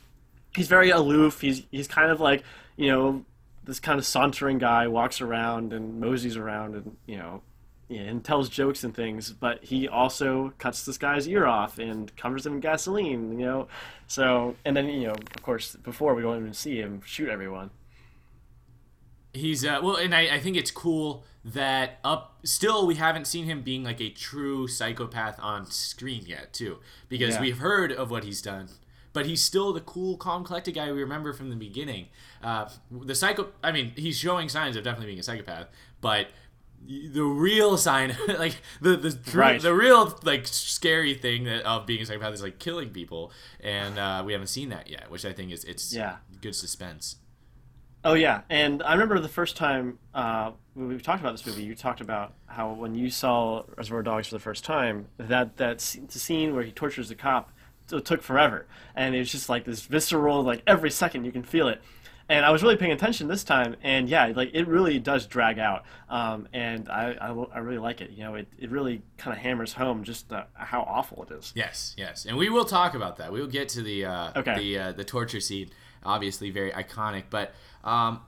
he's very aloof. He's he's kind of like you know this kind of sauntering guy walks around and moseys around and you know and tells jokes and things, but he also cuts this guy's ear off and covers him in gasoline, you know. So and then you know, of course, before we don't even see him shoot everyone. He's uh, well, and I, I think it's cool that up still we haven't seen him being like a true psychopath on screen yet, too, because Yeah. we've heard of what he's done, but he's still the cool, calm, collected guy we remember from the beginning. Uh, the psycho, I mean, he's showing signs of definitely being a psychopath, but the real sign, <laughs> like the the Right. the real like scary thing that of being a psychopath is like killing people, and uh, we haven't seen that yet, which I think is it's Yeah. good suspense. Oh yeah, and I remember the first time uh, when we talked about this movie, you talked about how when you saw Reservoir Dogs for the first time, that that the scene where he tortures the cop took forever, and it was just like this visceral, like every second you can feel it. And I was really paying attention this time, and yeah, like it really does drag out, um, and I, I, I really like it. You know, it, it really kind of hammers home just uh, how awful it is. Yes, yes, and we will talk about that. We will get to the uh, Okay. the uh, the torture scene. Obviously, very iconic. But um,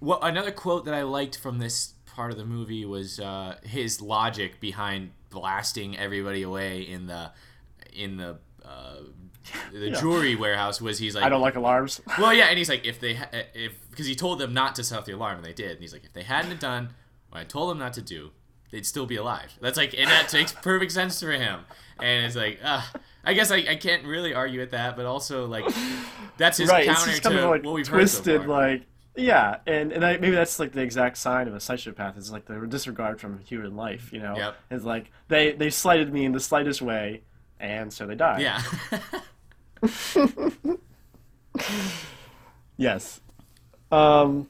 what another quote that I liked from this part of the movie was uh, his logic behind blasting everybody away in the in the uh, the jewelry warehouse. Was he's like, I don't like alarms. well, yeah, and he's like, if they, ha- if because he told them not to set off the alarm, and they did. And he's like, if they hadn't done what I told them not to do, they'd still be alive. That's like, and that makes perfect sense for him. And it's like, uh, I guess I, I can't really argue with that, but also like, that's his right, counter to kind of like what we've twisted, heard so like yeah, and and I, maybe that's like the exact sign of a psychopath is like the disregard from human life. You know, Yep. it's like they they slighted me in the slightest way, and so they die. yeah, <laughs> Yes. Um,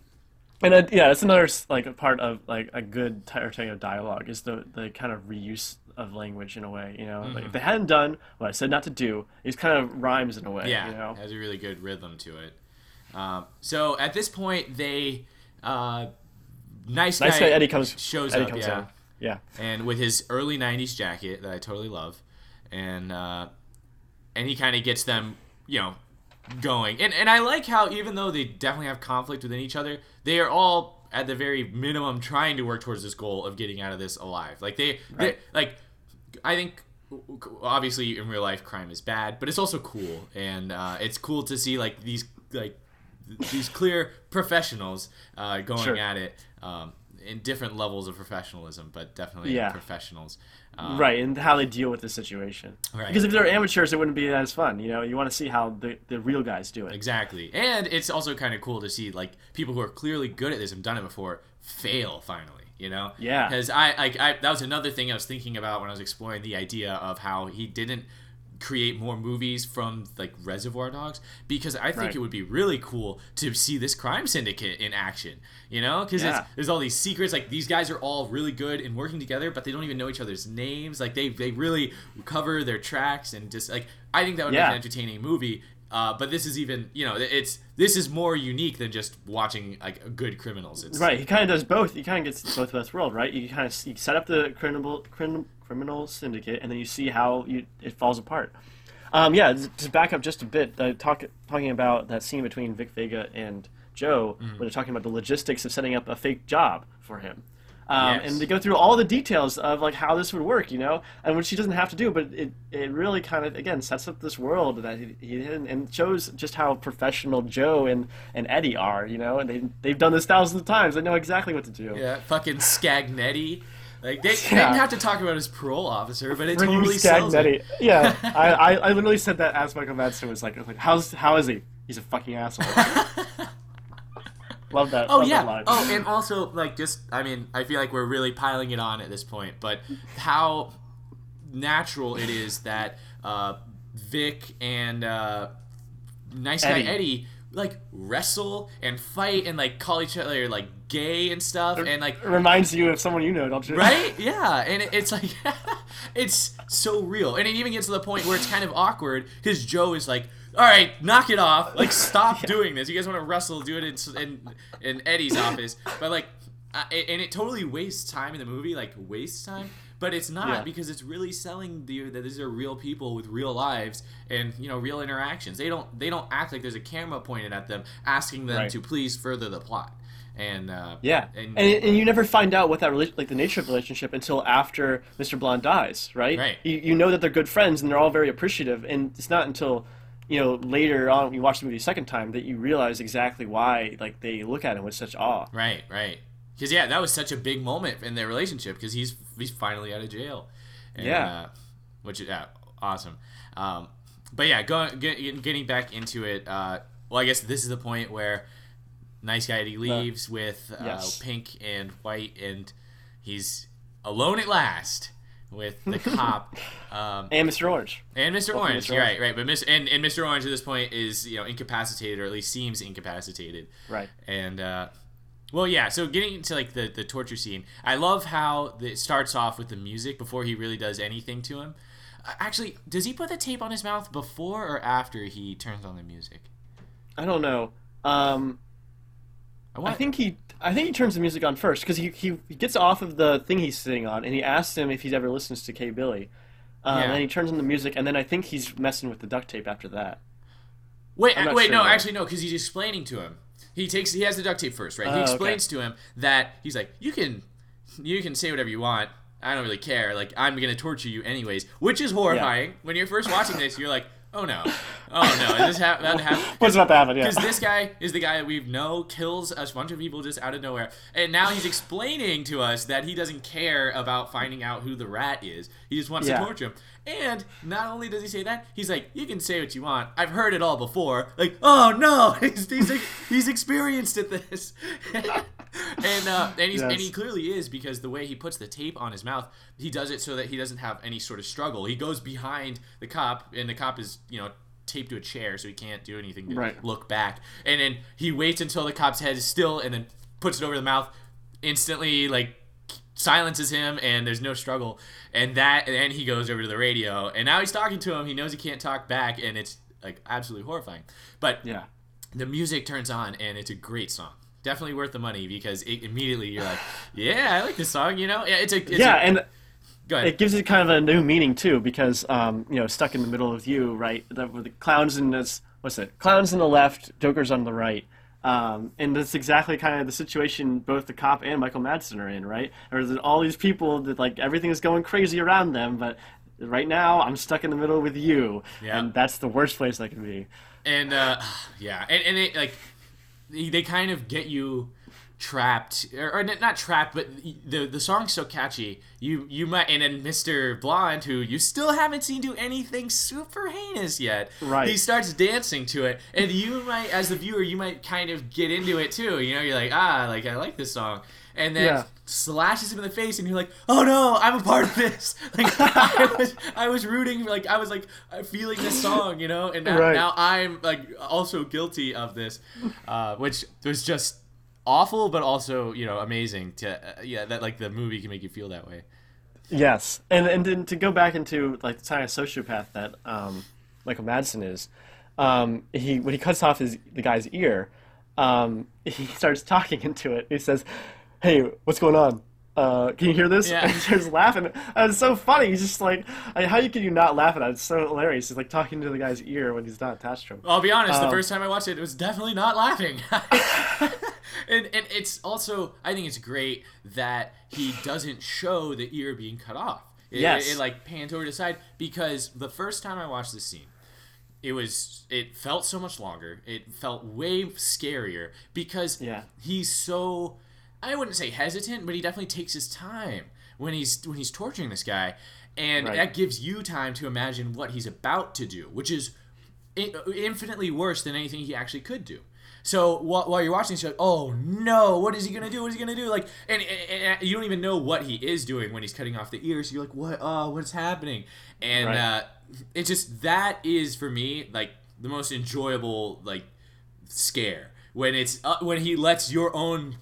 and uh, yeah, that's another like a part of like a good type of dialogue is the the kind of reuse of language in a way. You know, Mm-hmm. like if they hadn't done what I said not to do, it kind of rhymes in a way. yeah, You know. has a really good rhythm to it. Um, so at this point, they, uh, nice, Nice guy Eddie comes shows Eddie up, comes yeah. down. Yeah. and with his early '90s jacket that I totally love, and uh, and he kind of gets them, you know, going. And and I like how even though they definitely have conflict within each other, they are all at the very minimum trying to work towards this goal of getting out of this alive. Like they, they like, I think. Obviously, in real life, crime is bad, but it's also cool, and uh, it's cool to see like these like these clear professionals uh, going Sure. at it um, in different levels of professionalism, but definitely Yeah. professionals. Um, right, and how they deal with the situation. Right. Because if they're amateurs, it wouldn't be as fun. You know, you want to see how the, the real guys do it. Exactly, and it's also kind of cool to see like people who are clearly good at this and done it before fail finally. You know? Yeah. Because I like I that was another thing I was thinking about when I was exploring the idea of how he didn't create more movies from like Reservoir Dogs because I think Right. it would be really cool to see this crime syndicate in action. You know? Because Yeah. there's all these secrets. Like these guys are all really good in working together, but they don't even know each other's names. Like they they really cover their tracks and just like I think that would Yeah. make an entertaining movie. Uh, but this is even, you know, it's this is more unique than just watching like good criminals. It's, Right, he kind of does both. He kind of gets both of us world, right? You kind of you set up the criminal criminal criminal syndicate, and then you see how you, it falls apart. Um, yeah, to back up just a bit, uh, talk, talking about that scene between Vic Vega and Joe, when they're talking about the logistics of setting up a fake job for him. Um, Yes. And they go through all the details of like how this would work, you know, and which she doesn't have to do, but it, it really kind of again sets up this world that he, he and, and shows just how professional Joe and, and Eddie are, you know, and they they've done this thousands of times. They know exactly what to do. Yeah, fucking Scagnetti. Like they, they didn't have to talk about his parole officer, but it Ricky totally sells it. Scagnetti. Yeah, <laughs> I, I, I literally said that as Michael Madsen was like, was like, how's how is he? He's a fucking asshole. <laughs> Love that. Oh love yeah. That line. Oh, and also like just I mean I feel like we're really piling it on at this point, but how natural it is that uh, Vic and uh, nice guy Eddie. Eddie like wrestle and fight and like call each other like gay and stuff and like It reminds you of someone you know, don't you? right? <laughs> Yeah and it, it's like <laughs> it's so real. And it even gets to the point where it's kind of awkward because joe is like all right knock it off. Like stop <laughs> doing this. You guys want to wrestle do it in, in, in eddie's office. But like uh, and it totally wastes time in the movie like wastes time. But it's not Yeah. because it's really selling the that these are real people with real lives and you know real interactions. They don't they don't act like there's a camera pointed at them asking them Right. to please further the plot and uh Yeah, and, and, and you never find out what that rela- like the nature of the relationship until after Mr. Blonde dies, right? Right. You, you know that they're good friends and they're all very appreciative, and it's not until you know later on when you watch the movie a second time that you realize exactly why like they look at him with such awe. Right, right. Because yeah, that was such a big moment in their relationship because he's he's finally out of jail. And, Yeah. Uh, which is yeah, awesome. Um, but yeah, going get, getting back into it. Uh, well, I guess this is the point where nice guy He leaves with uh, yes. pink and white, and he's alone at last with the <laughs> cop. Um, And Mr. Orange. and Mr. Hopefully Orange, Mr. Orange. right, right. But Mr. And, and Mr. Orange at this point is you know incapacitated, or at least seems incapacitated. Right. And uh, well, yeah. So getting into like the the torture scene, I love how it starts off with the music before he really does anything to him. Uh, Actually, does he put the tape on his mouth before or after he turns on the music? I don't know. Um, I, I think he I think he turns the music on first because he, he he gets off of the thing he's sitting on and he asks him if he's ever listens to K Billy. Um, Yeah. And then he turns on the music and then I think he's messing with the duct tape after that. Wait, wait, sure no, actually no, because he's explaining to him. He takes he has the duct tape first, right? Oh, he okay. explains to him that he's like, you can, you can say whatever you want. I don't really care. Like I'm gonna torture you anyways, which is horrifying. When you're first watching this, you're like, oh no, oh no, is this ha- about to happen? What's about to happen? Yeah. Because this guy is the guy that we know kills a bunch of people just out of nowhere, and now he's explaining to us that he doesn't care about finding out who the rat is. He just wants Yeah. to torture him. And not only does he say that, he's like, "You can say what you want. I've heard it all before." Like, oh no, <laughs> he's he's, he's experienced at this, <laughs> <laughs> and uh, and he's and he clearly is because the way he puts the tape on his mouth, he does it so that he doesn't have any sort of struggle. He goes behind the cop, and the cop is you know taped to a chair, so he can't do anything to Right. look back. And then he waits until the cop's head is still, and then puts it over the mouth. Instantly, like silences him, and there's no struggle. And that, and then he goes over to the radio, and now he's talking to him. He knows he can't talk back, and it's like absolutely horrifying. But yeah. the music turns on and it's a great song definitely worth the money because it, immediately you're like yeah i like this song you know? Yeah it's a it's yeah, a, and go ahead. it gives it kind of a new meaning too because um, you know stuck in the middle of you right? The, with the clowns in this what's it? Clowns on the left joker's on the right. Um, and that's exactly kind of the situation both the cop and michael madsen are in right? There's all these people that like everything is going crazy around them but right now i'm stuck in the middle with you. Yeah. and that's the worst place i can be. And uh <sighs> yeah. And, and it like they kind of get you trapped or, or not trapped but the the song's so catchy. You you might and then mr blonde who you still haven't seen do anything super heinous yet Right. he starts dancing to it. And you might as the viewer you might kind of get into it too. You know you're like ah like i like this song and then Yeah. slashes him in the face and you're like oh no i'm a part of this <laughs> like I, was, I was rooting like i was like feeling this song you know and now, Right. now i'm like also guilty of this uh, which was just awful but also you know amazing to uh, yeah that like the movie can make you feel that way Yes, and and then to go back into like the kind of sociopath that um, Michael Madsen is, um, he when he cuts off his the guy's ear, um, he starts talking <laughs> into it. He says, "Hey, what's going on? Uh, can you hear this?" Yeah. And he starts laughing. And it's so funny. He's just like, like, how can you not laugh at that? It's so hilarious. He's like talking to the guy's ear when he's not attached to him. I'll be honest. the Um, first time I watched it, it was definitely not laughing. <laughs> and and it's also I think it's great that he doesn't show the ear being cut off. It, Yes. it, it, like pans over to the side because the first time I watched this scene, it was it felt so much longer. It felt way scarier because Yeah. he's so I wouldn't say hesitant, but he definitely takes his time when he's when he's torturing this guy, and Right. that gives you time to imagine what he's about to do, which is infinitely worse than anything he actually could do. So while, while you're watching this, you're like, "Oh no, what is he gonna do? What is he gonna do?" Like, and, and, and you don't even know what he is doing when he's cutting off the ears. You're like, "What? Uh, what's happening?" And Right. uh, it's just that is for me like the most enjoyable like scare when it's uh, when he lets your own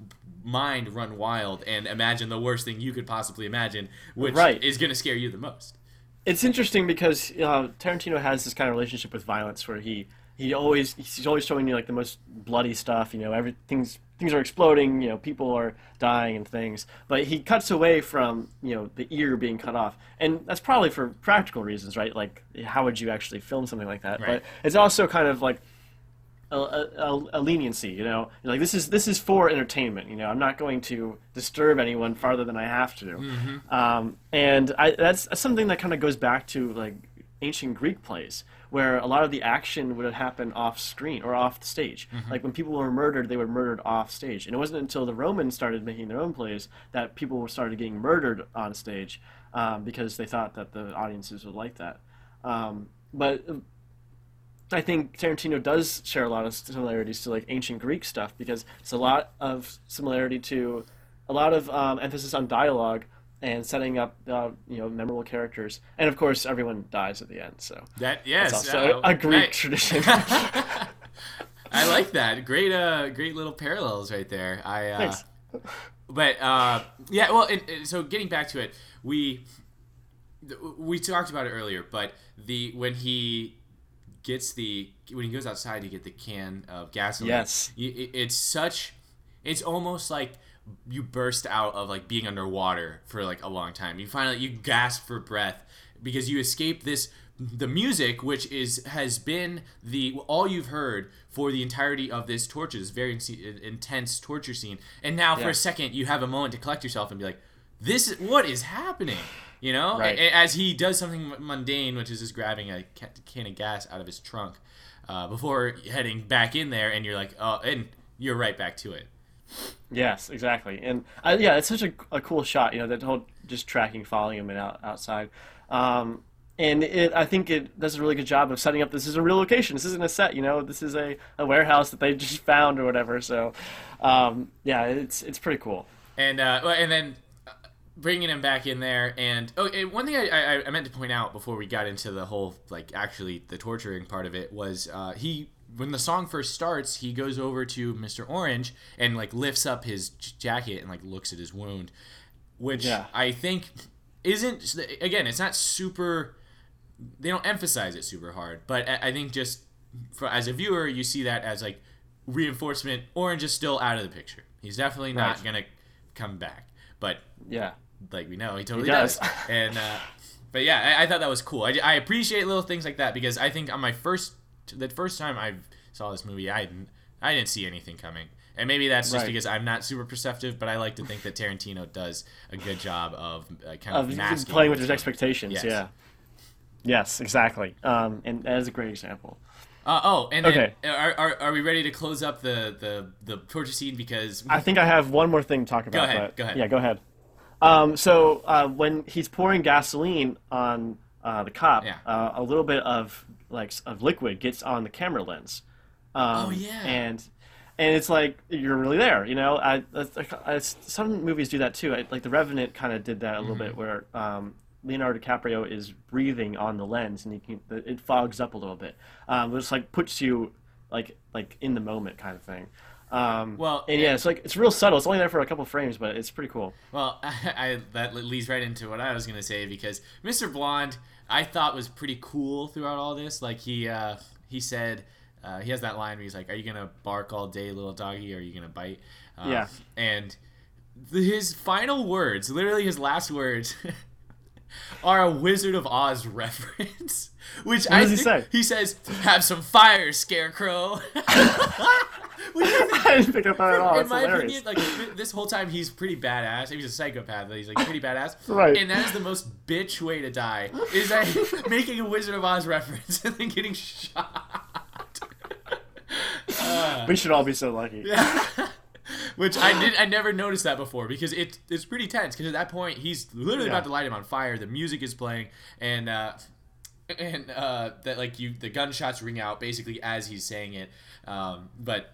mind run wild and imagine the worst thing you could possibly imagine, which Right. is gonna scare you the most. it's interesting because uh, Tarantino has this kind of relationship with violence where he he always he's always showing you like the most bloody stuff. You know, everything's things are exploding. You know, people are dying and things. But he cuts away from you know the ear being cut off, and that's probably for practical reasons, right? Like how would you actually film something like that? Right. But it's also kind of like a, a, a leniency, you know, like this is this is for entertainment. You know, I'm not going to disturb anyone farther than I have to. Um, and I, that's something that kind of goes back to like ancient Greek plays, where a lot of the action would happen off screen or off the stage. Like when people were murdered, they were murdered off stage. And it wasn't until the Romans started making their own plays that people started getting murdered on stage um, because they thought that the audiences would like that. Um, but I think Tarantino does share a lot of similarities to like ancient Greek stuff because it's a lot of similarity to a lot of um, emphasis on dialogue and setting up uh, you know memorable characters, and of course everyone dies at the end. So That yes, it's also uh, a Greek right. tradition. <laughs> I <laughs> like that. Great, uh, great little parallels right there. I, uh, Thanks. but uh, yeah. Well, it, it- so getting back to it, we we talked about it earlier, but the when he gets the when he goes outside to get the can of gasoline, Yes. it's such. It's almost like you burst out of like being underwater for like a long time. You finally you gasp for breath because you escape this the music which is has been the all you've heard for the entirety of this torture this very in- intense torture scene and now for a second you have a moment to collect yourself and be like this is what is happening you know Right. As he does something mundane which is just grabbing a can of gas out of his trunk uh, before heading back in there and you're like oh and you're right back to it Yes, exactly, and uh, yeah, it's such a, a cool shot. You know, that whole just tracking, following him and out, outside, um, and it, I think it does a really good job of setting up. This is a real location. This isn't a set. You know, this is a, a warehouse that they just <laughs> found or whatever. So, um, yeah, it's it's pretty cool. and uh, and then bringing him back in there, and oh, and one thing I, I, I meant to point out before we got into the whole like actually the torturing part of it was uh, he when the song first starts, he goes over to Mr. Orange and like lifts up his jacket and like looks at his wound, which Yeah. I think isn't again it's not super they don't emphasize it super hard, but I I think just for, as a viewer, you see that as like reinforcement. Orange is still out of the picture. He's definitely not Right. gonna come back, but Yeah, like we know, he totally does. does. And uh, but yeah, I, I thought that was cool. I, I appreciate little things like that because I think on my first the first time I saw this movie, I didn't I didn't see anything coming. And maybe that's just Right. because I'm not super perceptive, but I like to think that Tarantino does a good job of uh, kind of, of playing with his expectations. Yes. Yeah. Yes, exactly. Um, and that is a great example. Uh, oh, and then, Okay. are, are, are we ready to close up the, the, the torture scene? Because I think I have one more thing to talk about. ahead, but- go ahead. Yeah, go ahead. Um, so uh, when he's pouring gasoline on uh, the cop, Yeah. uh, a little bit of like of liquid gets on the camera lens. Um, Oh, yeah. And and it's like you're really there, you know. I, like, I, some movies do that too. I, like The Revenant kind of did that a little Mm-hmm. bit, where um, Leonardo DiCaprio is breathing on the lens, and you can it fogs up a little bit. Um, it's like puts you like like in the moment kind of thing. Um, Well, and yeah, it's like it's real subtle. It's only there for a couple frames, but it's pretty cool. Well, I, <laughs> I that leads right into what I was gonna say because Mr. Blonde I thought was pretty cool throughout all this. Like he uh, he said uh, he has that line where he's like, "Are you gonna bark all day, little doggy? Or are you gonna bite?" Um, Yeah. And the, his final words, literally his last words, <laughs> are a Wizard of Oz reference. <laughs> Which I does he say? He says, "Have some fire, Scarecrow." Which I think I didn't pick up on it at all. in It's my hilarious. opinion, like this whole time, he's pretty badass. He's a psychopath, but he's like pretty badass. <laughs> Right. And that is the most bitch way to die. Is that <laughs> making a Wizard of Oz reference and then getting shot. we should all be so lucky. Yeah. <laughs> Which I did. I never noticed that before because it it's pretty tense. Because at that point, he's literally Yeah. about to light him on fire. The music is playing, and uh, and uh, that like you the gunshots ring out basically as he's saying it. Um, but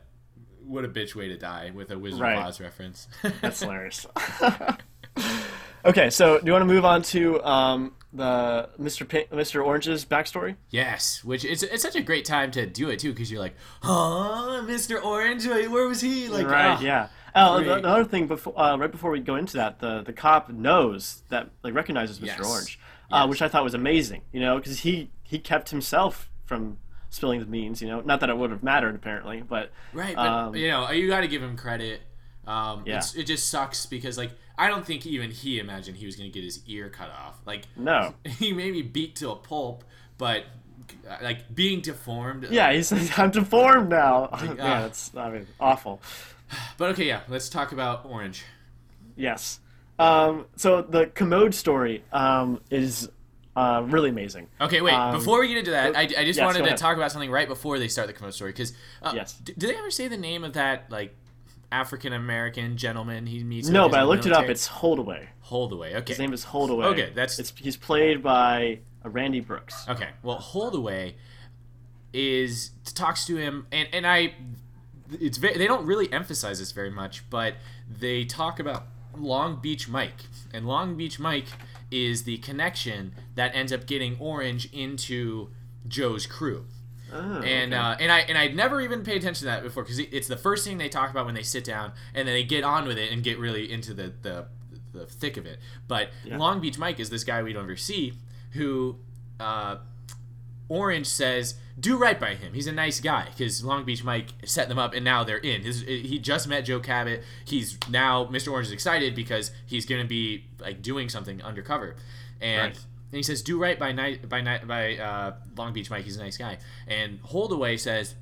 what a bitch way to die with a Wizard Right. of Oz reference. <laughs> That's hilarious. <laughs> okay, so do you want to move on to um, the Mr. Pink, Mr. Orange's backstory? Yes, which it's it's such a great time to do it too because you're like, huh, Mr. Orange, wait, where was he? Like, right, ah. yeah. Oh, great. the other thing before, uh, right before we go into that, the the cop knows that, like, recognizes Mr. Yes. Orange, uh, Yes. which I thought was amazing. You know, because he he kept himself from spilling the beans. You know, not that it would have mattered apparently, but Right, but Um, you know, you got to give him credit. Um, Yeah. it just sucks because like I don't think even he imagined he was gonna get his ear cut off. Like no. <laughs> he may be beat to a pulp, but like being deformed. Yeah, he's I'm deformed now. <laughs> ah. yeah, it's I mean awful. But okay, yeah. Let's talk about Orange. Yes. Um, so the commode story um, is uh, really amazing. Okay, wait. Um, before we get into that, I, I just yes, wanted to talk about something right before they start the commode story. Because uh, Yes. d- did they ever say the name of that like African American gentleman he meets? No, but I looked it up. It's Holdaway. Holdaway. Okay. His name is Holdaway. Okay, that's- it's he's played by uh, Randy Brooks. Okay. Well, Holdaway is talks to him, and and I, it's very, they don't really emphasize this very much, but they talk about Long Beach Mike, and Long Beach Mike is the connection that ends up getting Orange into Joe's crew. Oh, And okay. uh, and I and I'd never even paid attention to that before because it's the first thing they talk about when they sit down, and then they get on with it and get really into the the, the thick of it. But Long Beach Mike is this guy we don't ever see who uh, Orange says do right by him. He's a nice guy because Long Beach Mike set them up, and now they're in. His, he just met Joe Cabot. He's now Mr. Orange is excited because he's gonna be like doing something undercover, and. Right. And he says, "Do right by night by night by uh, Long Beach Mike. He's a nice guy." And Holdaway says,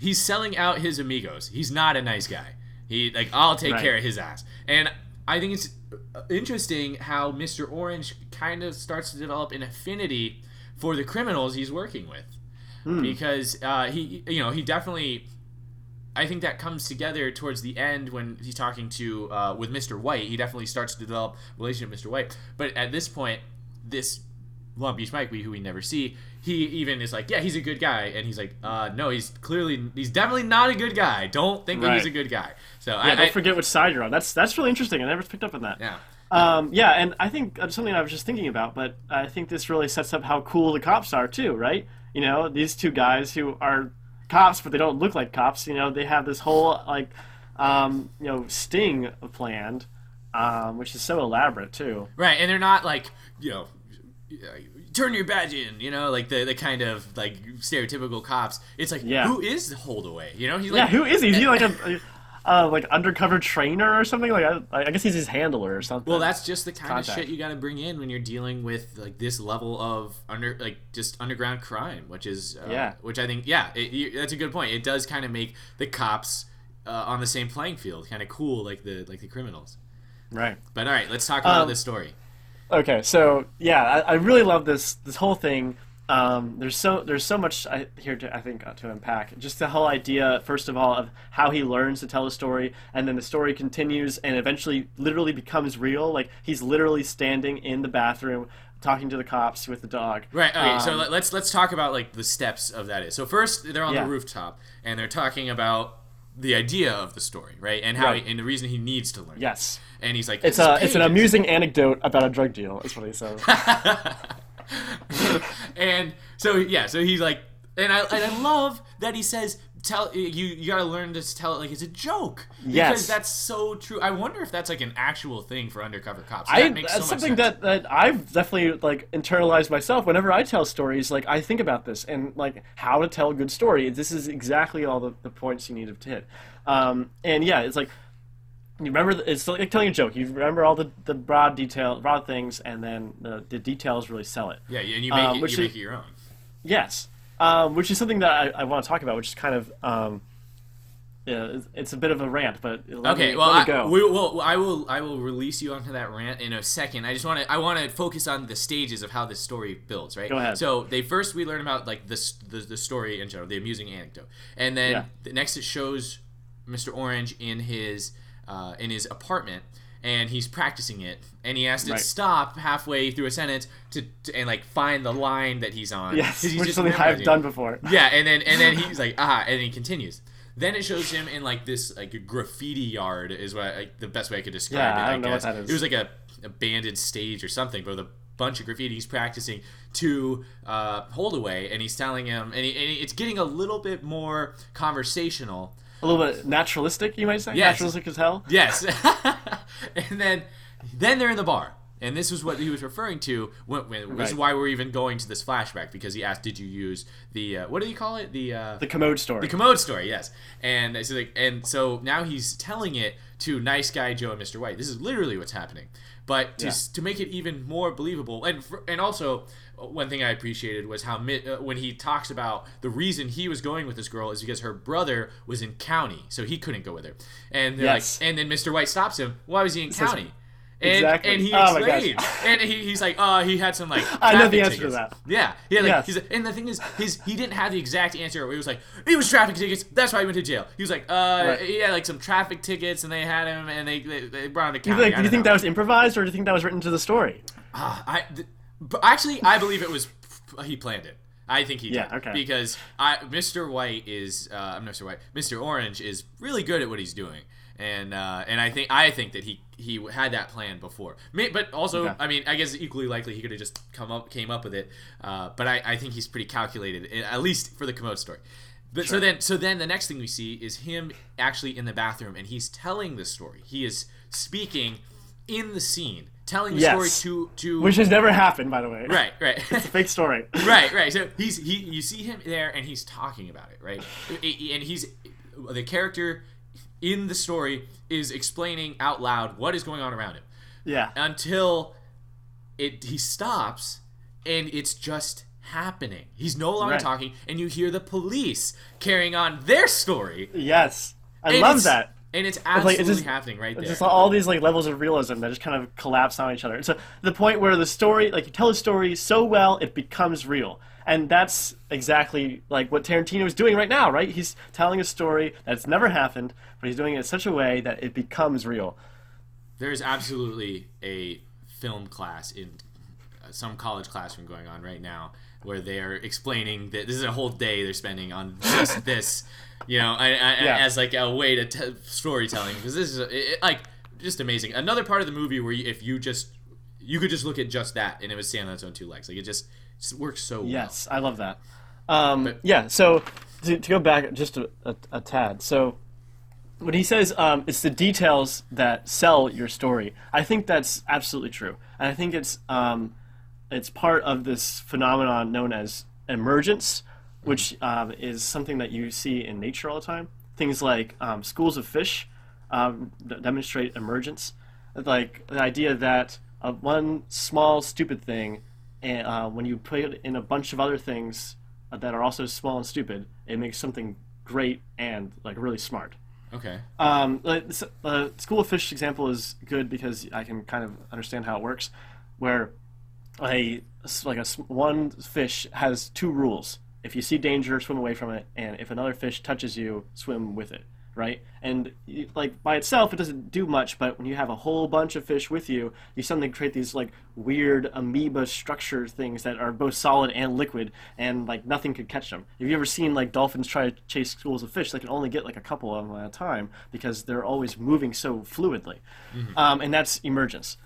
"He's selling out his amigos. He's not a nice guy. He like I'll take Right. care of his ass." And I think it's interesting how Mr. Orange kind of starts to develop an affinity for the criminals he's working with, because uh, he you know he definitely. I think that comes together towards the end when he's talking to uh, with Mr. White. He definitely starts to develop a relationship with Mr. White. But at this point, this Long Beach Mike, we who we never see, he even is like, yeah, he's a good guy, and he's like, uh, no, he's clearly he's definitely not a good guy. Don't think that he's a good guy. So yeah, I, don't I forget which side you're on. That's that's really interesting. I never picked up on that. yeah. Um, yeah, and I think that's something I was just thinking about, but I think this really sets up how cool the cops are too, right? You know, these two guys who are cops, but they don't look like cops. You know, they have this whole like, um, you know, sting planned, um, which is so elaborate too. Right, and they're not like you know, turn your badge in. You know, like the the kind of like stereotypical cops. It's like Yeah. who is Holdaway? You know, he's Yeah, like who is he? Is he like <laughs> a uh, like undercover trainer or something? Like I, I guess he's his handler or something. Well, that's just the kind Contact. of shit you got to bring in when you're dealing with like this level of under like just underground crime, which is uh, Yeah. which I think yeah, it, you, that's a good point. It does kind of make the cops uh, on the same playing field, kind of cool like the like the criminals. right. But all right, let's talk about Um, this story. Okay, so yeah, I, I really love this this whole thing. Um, there's so there's so much I, here to I think uh, to unpack. Just the whole idea, first of all, of how he learns to tell a story, and then the story continues and eventually literally becomes real. Like he's literally standing in the bathroom talking to the cops with the dog. Right. Okay. so Um, let, let's let's talk about like the steps of that is. So first, they're on Yeah. the rooftop and they're talking about the idea of the story, right? And how Right. and the reason he needs to learn. Yes, And he's like, it's "This a it's an amusing anecdote about a drug deal. Is what he says. <laughs> <laughs> and so yeah, so he's like, and I and I love that he says, "Tell you you got to learn to tell it like it's a joke." Because Yes. that's so true. I wonder if that's like an actual thing for undercover cops. I, makes that's so much something that, that I've definitely like internalized myself. Whenever I tell stories, like I think about this and like how to tell a good story. This is exactly all the, the points you need to hit. Um, and yeah, it's like you remember the, it's like telling a joke. You remember all the, the broad detail, broad things, and then the, the details really sell it. Yeah, and you make Um, it, you is- make it your own. Yes, um, which is something that I, I want to talk about, which is kind of um, yeah, it's- it's a bit of a rant, but let Okay, me, well, let I, we, well, I will, I will release you onto that rant in a second. I just want to, I want to focus on the stages of how this story builds, right? Go ahead. So they first we learn about like this, the, the story in general, the amusing anecdote, and then Yeah. the next it shows Mr. Orange in his, uh, in his apartment. And he's practicing it, and he has to Right. stop halfway through a sentence to, to and like find the line that he's on. yes, he's which just something I've done before. <laughs> Yeah, and then and then he's like, ah, and he continues. Then it shows him in like this like a graffiti yard is what like the best way I could describe Yeah, it. I I, don't know what that is. it was like a abandoned stage or something, but with a bunch of graffiti. He's practicing to uh, Holdaway, and he's telling him, and, he, and it's getting a little bit more conversational. A little bit naturalistic, you might say. Yes. Naturalistic as hell. Yes, <laughs> <laughs> and then then they're in the bar. And this is what he was referring to. When, when, This is why we're even going to this flashback because he asked, "Did you use the uh, what do you call it? The uh, The commode story. the commode story, yes. And so, like, and so now he's telling it to nice guy Joe and Mr. White. This is literally what's happening. But to, Yeah. to make it even more believable, and and also one thing I appreciated was how uh, when he talks about the reason he was going with this girl is because her brother was in county, so he couldn't go with her. And they're Yes. like, and then Mr. White stops him. Why was he in county? And, Exactly. and he Oh gosh. and he, he's like, uh, he had some like. <laughs> I know the answer to that. Yeah, yeah. Like, Yes. he's and the thing is, his he didn't have the exact answer. He was like it was traffic tickets. That's why he went to jail. He was like, uh, Right. he had like some traffic tickets, and they had him, and they they, they brought him to county. I do you think know. that was improvised, or do you think that was written to the story? Ah, I th- but actually I believe it was he planned it. I think he Yeah, did. okay. Because I Mr. White is uh, I'm not Mr. White. Mr. Orange is really good at what he's doing. And uh, and I think I think that he he had that plan before. But also, Okay. I mean, I guess equally likely he could have just come up came up with it. Uh, but I, I think he's pretty calculated, eh, at least for the commode story. But so then so then the next thing we see is him actually in the bathroom and he's telling the story. He is speaking in the scene, telling the Yes. story to to Which has never happened, by the way. right right It's a fake story. <laughs> right right so he's he you see him there and he's talking about it right and he's the character in the story is explaining out loud what is going on around him Yeah. until it he stops and it's just happening he's no longer Right. talking and you hear the police carrying on their story Yes. I love that. And it's like, absolutely it's just- happening right It's there just all these like levels of realism that just kind of collapse on each other. So the point where the story, like you tell a story so well, it becomes real, and that's exactly like what Tarantino is doing right now, right? He's telling a story that's never happened, but he's doing it in such a way that it becomes real. There's absolutely a film class in uh, some college classroom going on right now where they're explaining that this is a whole day they're spending on just <laughs> this, you know, I, I, Yeah. as like a way to t- storytelling because this is it, it- like just amazing. Another part of the movie where you, if you just you could just look at just that and it would stand on its own two legs. Like it just, just works so well. Yes, I love that. Um, yeah, so to, to go back just a, a, a tad, so when he says um, it's the details that sell your story, I think that's absolutely true, and I think it's um, it's part of this phenomenon known as emergence, which um, is something that you see in nature all the time. Things like um, schools of fish um, demonstrate emergence, like the idea that uh, one small stupid thing, uh, when you put it in a bunch of other things uh, that are also small and stupid, it makes something great and like really smart. Okay. Um, the school of fish example is good because I can kind of understand how it works, where a like a one fish has two rules. If you see danger, swim away from it, and if another fish touches you, swim with it. Right? And like by itself, it doesn't do much, but when you have a whole bunch of fish with you, you suddenly create these like weird amoeba structure things that are both solid and liquid, and like nothing could catch them. Have you ever seen like dolphins try to chase schools of fish? They can only get like a couple of them at a time because they're always moving so fluidly, um, and that's emergence.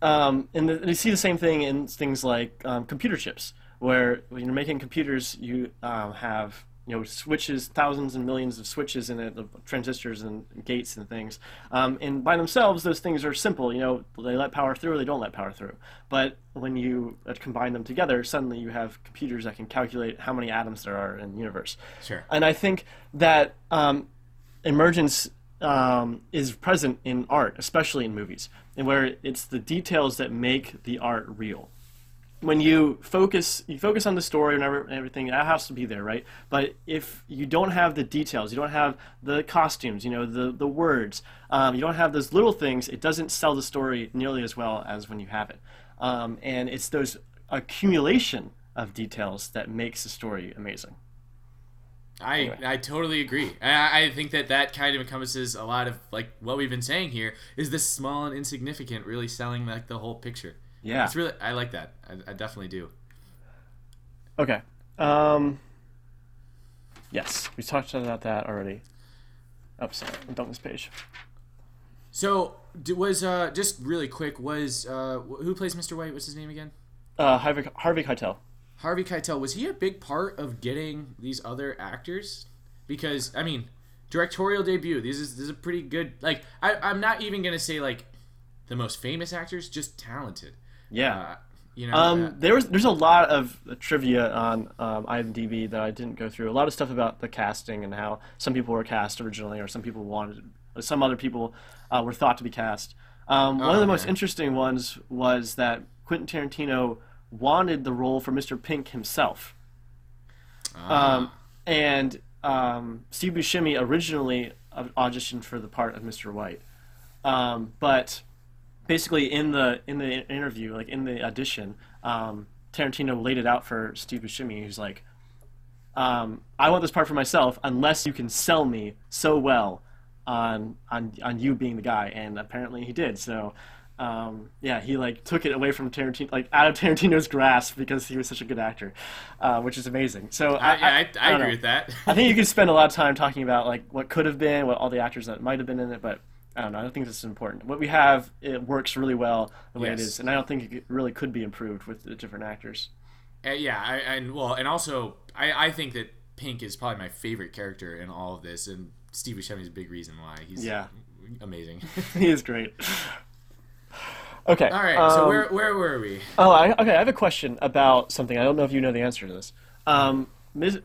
Um, and, the, and you see the same thing in things like um, computer chips, where when you're making computers, you um, have you know switches, thousands and millions of switches in it, transistors and gates and things. Um, and by themselves, those things are simple. You know, they let power through or they don't let power through. But when you uh, combine them together, suddenly you have computers that can calculate how many atoms there are in the universe. Sure. And I think that um, emergence um, is present in art, especially in movies, and where it's the details that make the art real. When you focus, you focus on the story and everything. That has to be there, right? But if you don't have the details, you don't have the costumes, you know, the the words, um, you don't have those little things. It doesn't sell the story nearly as well as when you have it. Um, and it's those accumulation of details that makes the story amazing. I Anyway. I totally agree. I, I think that that kind of encompasses a lot of like what we've been saying here is this small and insignificant really selling like the whole picture. Yeah. It's really I like that. I, I definitely do. Okay. Um, yes, we talked about that already. Oh, sorry, I'm done this page. So was uh just really quick was uh who plays Mr. White? What's his name again? Uh, Harvey, Harvey Keitel. Harvey Keitel. Was he a big part of getting these other actors? Because I mean, directorial debut. This is this is a pretty good. Like I I'm not even gonna say like the most famous actors, just talented. Yeah. Uh, you know. Um, uh, there was there's a lot of trivia on um, IMDb that I didn't go through. A lot of stuff about the casting and how some people were cast originally, or some people wanted, some other people uh, were thought to be cast. Um, one of the most okay. interesting ones was that Quentin Tarantino wanted the role for Mr. Pink himself. ah. Um, and um, Steve Buscemi originally auditioned for the part of Mr. White, um, but basically in the in the interview, like in the audition, um, Tarantino laid it out for Steve Buscemi. He's like, um, "I want this part for myself, unless you can sell me so well on on on you being the guy." And apparently he did. So. Um, yeah, he like took it away from Tarantino, like out of Tarantino's grasp because he was such a good actor, uh, which is amazing. So I, I, I, don't agree know. with that. I think you <laughs> could spend a lot of time talking about like what could have been, what all the actors that might have been in it, but I don't know. I don't think this is important. What we have, it works really well the way it Yes. is, and I don't think it really could be improved with the different actors. Uh, yeah, I, and well, and also I, I think that Pink is probably my favorite character in all of this, and Steve Buscemi is a big reason why he's Yeah. amazing. <laughs> <laughs> he is great. Okay. all right, so um, where where were we? Oh, I, okay. I have a question about something. I don't know if you know the answer to this. Um, Ms.,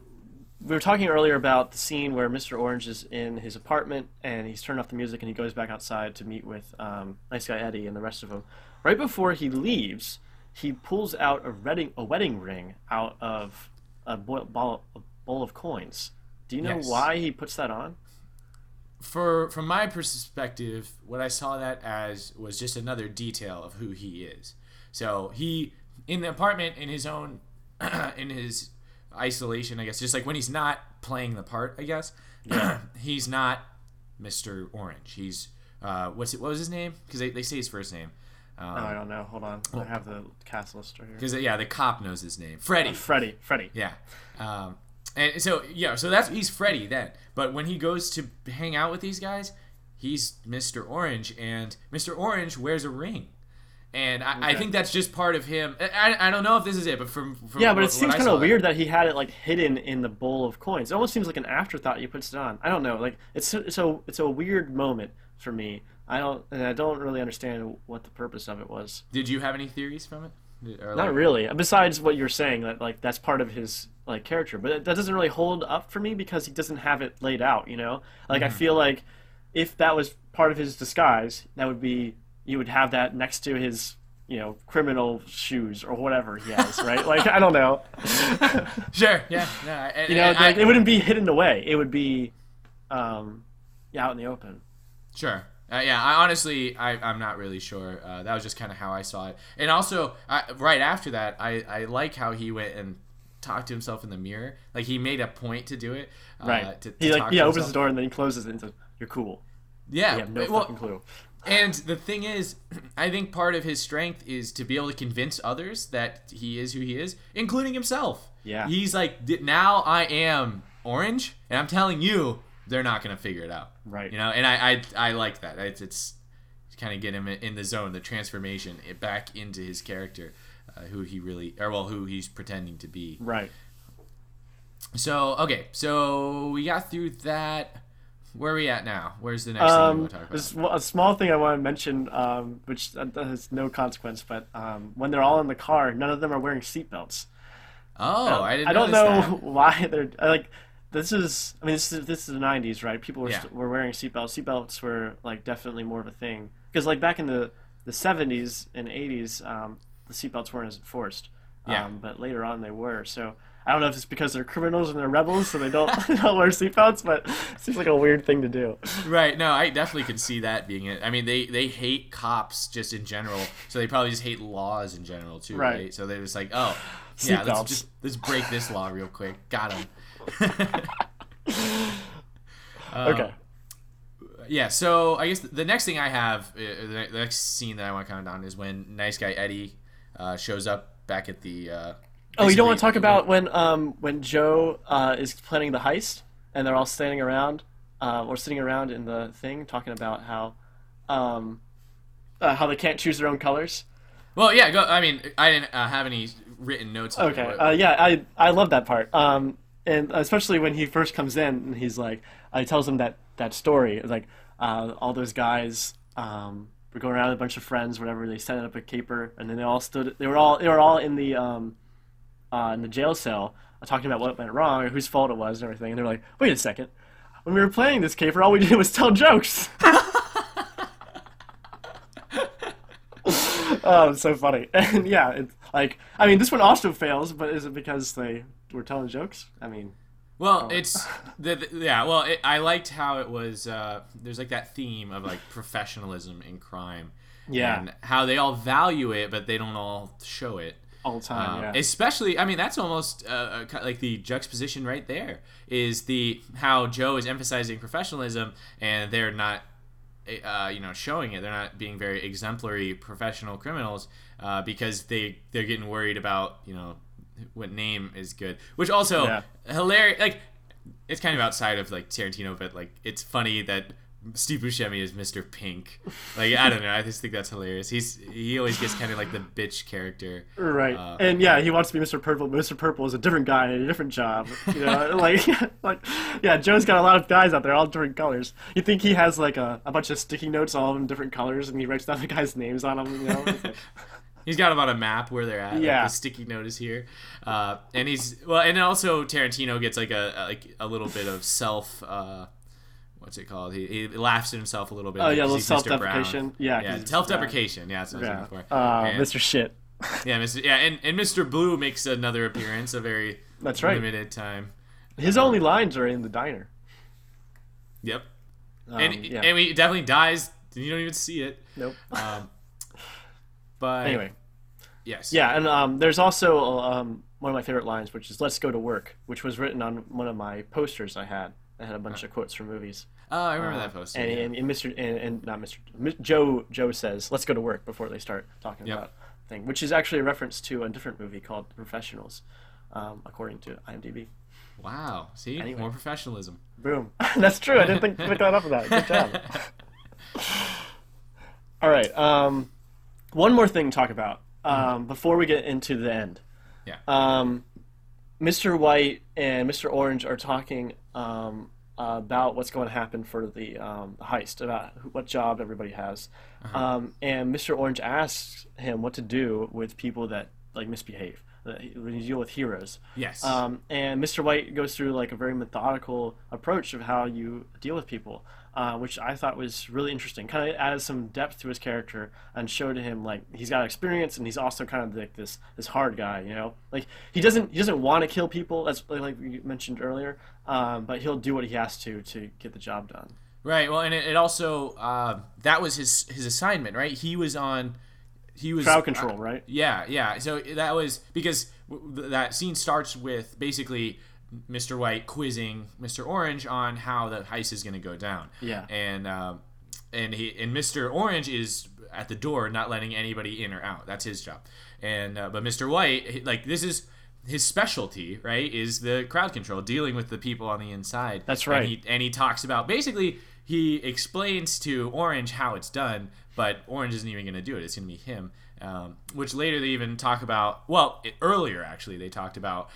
we were talking earlier about the scene where Mr. Orange is in his apartment and he's turned off the music and he goes back outside to meet with um, Nice Guy Eddie and the rest of them. Right before he leaves, he pulls out a wedding a wedding ring out of a bowl, ball, a bowl of coins. Do you know Yes. why he puts that on? For from my perspective, what I saw that as was just another detail of who he is. So he in the apartment in his own <clears throat> in his isolation, I guess, just like when he's not playing the part, I guess. Yeah. <clears throat> he's not Mr. Orange. He's uh, what's it? What was his name? Because they, they say his first name. Oh, I don't know. Hold on. I have the cast list right here. Because yeah, the cop knows his name, Freddy. Freddy. Freddy. Yeah. Um, and so yeah, so that's he's Freddy then. But when he goes to hang out with these guys, he's Mr. Orange, and Mr. Orange wears a ring. And I, I think that's just part of him. I, I don't know if this is it, but from, from Yeah, but what- it seems kind of weird that he had it like hidden in the bowl of coins. It almost seems like an afterthought. He puts it on. I don't know. Like it's so- it's a it's a weird moment for me. I don't and I don't really understand what the purpose of it was. Did you have any theories from it? Not really. Besides what you're saying that like that's part of his like character, but that doesn't really hold up for me because he doesn't have it laid out. You know, like I mm-hmm. feel like if that was part of his disguise, that would be you would have that next to his you know criminal shoes or whatever he has, right? Like I don't know. <laughs> Sure. Yeah. And- You know, I- like, it wouldn't be hidden away. It would be, um, yeah, out in the open. Sure. Uh, yeah, I honestly, I, I'm not really sure. Uh, that was just kind of how I saw it. And also, I, right after that, I, I like how he went and talked to himself in the mirror. Like he made a point to do it. Uh, Right. To, to he like yeah opens the door and then he closes it and says, "You're cool." Yeah. You have no well, fucking clue. And the thing is, <clears throat> I think part of his strength is to be able to convince others that he is who he is, including himself. Yeah. He's like, now I am orange, and I'm telling you, they're not gonna figure it out. Right. You know, and I I, I like that. It's, it's kind of get him in the zone, the transformation it back into his character, uh, who he really, or well, who he's pretending to be. Right. So okay, so we got through that. Where are we at now? Where's the next thing we Um, want to talk about? a small thing I want to mention, um, which that has no consequence, but um, when they're all in the car, none of them are wearing seatbelts. Oh, I didn't. Know. I don't know that. <laughs> why they're like. this is I mean this is this is the '90s, right? People were Yeah. st- were wearing seatbelts. Seatbelts were like definitely more of a thing because like back in the the '70s and '80s, um, the seatbelts weren't as enforced. Yeah. Um, but later on they were. So I don't know if it's because they're criminals and they're rebels, so they don't <laughs> they don't wear seatbelts. But it seems like a weird thing to do. Right. No, I definitely could see that being it. I mean, they they hate cops just in general, so they probably just hate laws in general too, right? Right. So they're just like, oh, yeah, let's just let's break this law real quick. Got him. <laughs> okay. Yeah. So I guess the next thing I have, uh, the the next scene that I want to comment on is when nice guy Eddie uh, shows up back at the. Uh, Oh, you don't want to talk about when um when Joe uh, is planning the heist and they're all standing around uh, or sitting around in the thing talking about how um uh, how they can't choose their own colors. Well, yeah. Go. I mean, I didn't uh, have any written notes. on it, Okay. but- Uh, yeah, I I love that part. Um, and especially when he first comes in and he's like, uh, he tells him that that story, like uh, all those guys um, were going around with a bunch of friends, whatever. They set up a caper, and then they all stood. They were all they were all in the um, uh, in the jail cell uh, talking about what went wrong or whose fault it was and everything. And they're like, wait a second. When we were playing this caper, all we did was tell jokes. <laughs> <laughs> oh, it's so funny. <laughs> And yeah, it's like I mean, this one also fails, but is it because they were telling jokes? I mean, Well, it's the, the- yeah. Well, it, I liked how it was. Uh, there's like that theme of like professionalism in crime. Yeah. And how they all value it, but they don't all show it. All the time. Um, yeah. Especially, I mean, that's almost uh, uh, like the juxtaposition right there. Is the how Joe is emphasizing professionalism, and they're not, uh, you know, showing it. They're not being very exemplary professional criminals uh, because they they're getting worried about you know what name is good. Which also Yeah. hilarious. Like it's kind of outside of like Tarantino, but like it's funny that. Steve Buscemi is Mr. Pink. Like I don't know, I just think that's hilarious. He's he always gets kind of like the bitch character. Right, uh, and yeah, he wants to be Mr. Purple, but Mr. Purple is a different guy in a different job. You know, <laughs> like, <laughs> like, yeah, Joe's got a lot of guys out there, all different colors. You think he has like a, a bunch of sticky notes, all of them different colors, and he writes down the guys' names on them. You know, like- <laughs> He's got about a map where they're at. Like Yeah. the sticky note is here, uh, and he's well, and then also Tarantino gets like a, a like a little bit of self. Uh, what's it called? He, he laughs at himself a little bit. Oh, yeah, a little. Brown. self-deprecation. Yeah, yeah, self-deprecation. Yeah, that's what I was looking for. uh, And- Mr. Shit. Yeah, Mr. Yeah, and, and Mr. Blue makes another appearance, a very That's right. limited time. His only lines are in the diner. Yep, Um, and yeah. and he definitely dies. You don't even see it. nope. Um, <laughs> but Anyway, yes, yeah, and um, there's also um, one of my favorite lines, which is "Let's go to work," which was written on one of my posters I had. I had a bunch of quotes from movies. Oh, I remember that poster. And, yeah. and, and Mr. And, and not Mr. Joe Joe says, "Let's go to work" before they start talking Yep. about thing, which is actually a reference to a different movie called Professionals, um, according to IMDb. Wow. See, Anyway. more professionalism. Boom. <laughs> That's true. I didn't think pick that up with that. Good job. <laughs> All right. Um, one more thing to talk about um, before we get into the end. Yeah. Um, Mr. White and Mr. Orange are talking um, about what's going to happen for the um, heist, about what job everybody has. Um, and Mr. Orange asks him what to do with people that like misbehave. When you deal with heroes, Yes. um, and Mr. White goes through like a very methodical approach of how you deal with people, uh, which I thought was really interesting. Kind of added some depth to his character and showed him like he's got experience and he's also kind of like this this hard guy, you know. Like he doesn't he doesn't want to kill people, as like you mentioned earlier, um, but he'll do what he has to to get the job done. Right. Well, and it, it also uh, that was his his assignment, right? He was on. He was Crowd control, uh, right? Yeah, yeah. So that was because w- that scene starts with basically Mr. White quizzing Mr. Orange on how the heist is going to go down. Yeah. And um, and he and Mr. Orange is at the door, not letting anybody in or out. That's his job. And uh, but Mr. White, like this is his specialty, right? Is the crowd control, dealing with the people on the inside. That's And right. he, and he talks about basically he explains to Orange how it's done, but Orange isn't even going to do it. It's going to be him. Um, which later they even talk about. Well, it, earlier actually they talked about.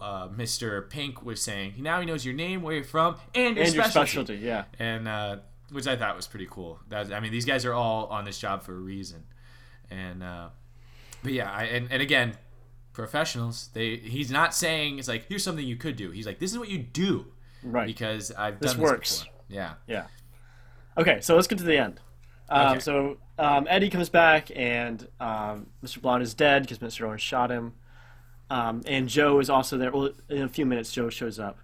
Uh, Mr. Pink was saying now he knows your name, where you're from, and your And your specialty. specialty, yeah. And uh, which I thought was pretty cool. That I mean, these guys are all on this job for a reason. And uh, but yeah, I, and and again, professionals. They he's not saying it's like here's something you could do. He's like this is what you do Right. because I've This done this works. before. Yeah. Yeah. Okay, so let's get to the end. Um, Okay. So um, Eddie comes back, and um, Mr. Blonde is dead because Mr. Orange shot him. Um, and Joe is also there. Well, in a few minutes, Joe shows up,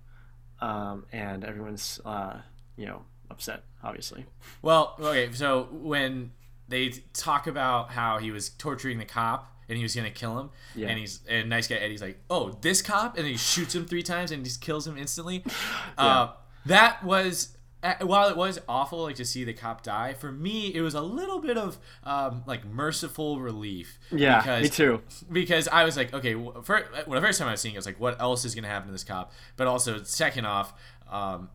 um, and everyone's, uh, you know, upset, obviously. Well, okay, so when they talk about how he was torturing the cop and he was gonna kill him, Yeah. and he's and nice guy Eddie's like, oh, this cop, and he shoots him three times and just kills him instantly. <laughs> Uh, that was. Uh, While it was awful, like to see the cop die, for me it was a little bit of um, like merciful relief. Yeah, because, me too. Because I was like, okay, for, well, the first time I was seeing it, I was like, what else is going to happen to this cop? But also, second off, um,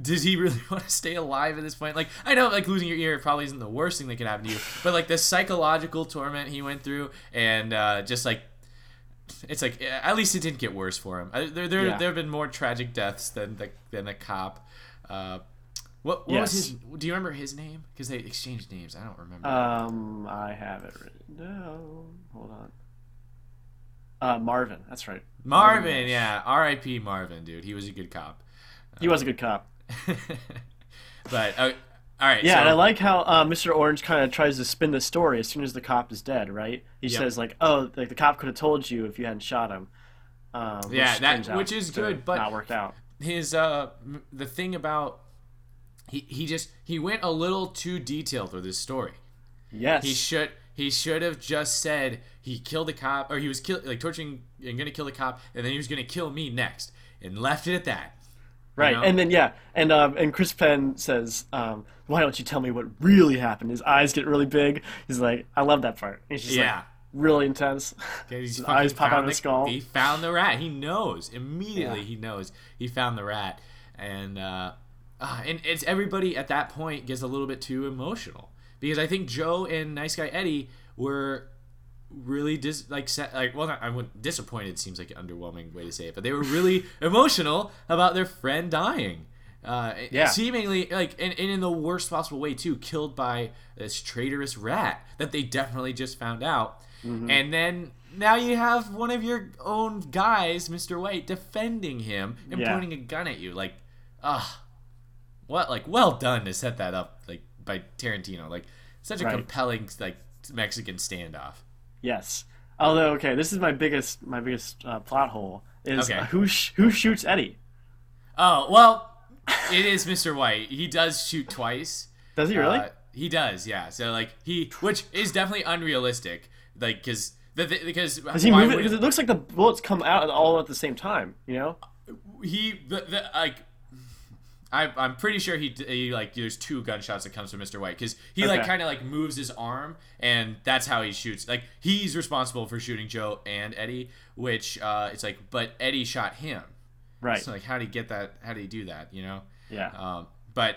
does he <laughs> really want to stay alive at this point? Like, I know, like losing your ear probably isn't the worst thing that could happen to you, but like the psychological torment he went through, and uh, just like, it's like at least it didn't get worse for him. Uh, There, there, Yeah. there have been more tragic deaths than the than a cop. Uh, what, what was his? Do you remember his name? Because they exchanged names. I don't remember. Um, I have it written down. Hold on. Uh, Marvin, that's right. Marvin, Walsh. yeah, R.I.P. Marvin, dude. He was a good cop. He was a good cop. <laughs> but uh, all right, Yeah, so, and I like how uh, Mr. Orange kind of tries to spin the story as soon as the cop is dead, right? He Yep. says like, "Oh, like the cop could have told you if you hadn't shot him." Um, Yeah, that- which is good, but- not worked out. his uh the thing about he he just he went a little too detailed with his story. Yes, He should he should have just said he killed the cop or he was kill, like torturing and gonna kill the cop and then he was gonna kill me next and left it at that. right, know? and then yeah, and um, and Chris Penn says, um, "Why don't you tell me what really happened?" His eyes get really big. He's like, "I love that part." He's just Yeah. like really intense. <laughs> His eyes pop out of the, his skull. He found the rat. He knows immediately. Yeah. He knows he found the rat, and uh, uh, and it's everybody at that point gets a little bit too emotional because I think Joe and Nice Guy Eddie were really dis like set, like well not, I would disappointed seems like an underwhelming way to say it, but they were really <laughs> emotional about their friend dying. Uh, Yeah. seemingly like and, and in the worst possible way too, killed by this traitorous rat that they definitely just found out. Mm-hmm. And then now you have one of your own guys, Mr. White, defending him and Yeah. pointing a gun at you. Like, ah, what? Like, well done to set that up, like by Tarantino. Like, such a Right. compelling like Mexican standoff. Yes. Although, okay, this is my biggest my biggest uh, plot hole is Okay. uh, who sh- who shoots Eddie? Oh well, it is Mr. White. He does shoot twice. Does he really? Uh, he does, yeah. So like he, which is definitely unrealistic. Like, because the th- because Does he move it? Because it looks like the bullets come out all at the same time. You know? he the, the like I, I'm pretty sure he, he like there's two gunshots that comes from Mr. White because he like kind of like moves his arm and that's how he shoots. Like he's responsible for shooting Joe and Eddie, which uh, it's like, but Eddie shot him. Right. So like, how do you get that? How do you do that? You know? yeah. Um, but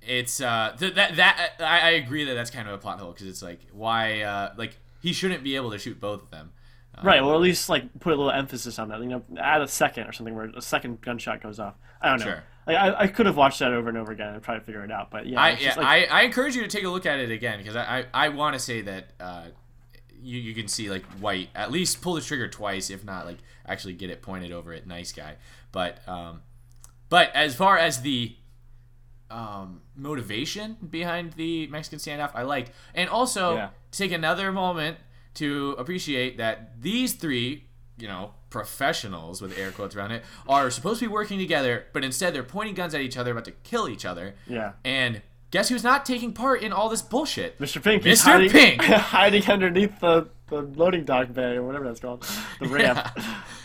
it's uh th- that that I, I agree that that's kind of a plot hole because it's like why uh like he shouldn't be able to shoot both of them. Um, right. Well, at least like put a little emphasis on that. You know, add a second or something where a second gunshot goes off. I don't know. Sure. Like, I, I could have watched that over and over again and try to figure it out. But yeah, I, yeah, like, I, I encourage you to take a look at it again because I, I, I want to say that uh, you, you can see like White at least pull the trigger twice, if not like actually get it pointed over at Nice Guy. But um, but as far as the um, motivation behind the Mexican standoff, I liked, and also Yeah. take another moment to appreciate that these three, you know, professionals with air quotes around it, are supposed to be working together, but instead they're pointing guns at each other, about to kill each other. Yeah. And guess who's not taking part in all this bullshit? Mr. Pink. Mr. hiding, Pink! <laughs> hiding underneath the, the loading dock bay or whatever that's called, the ramp. <laughs>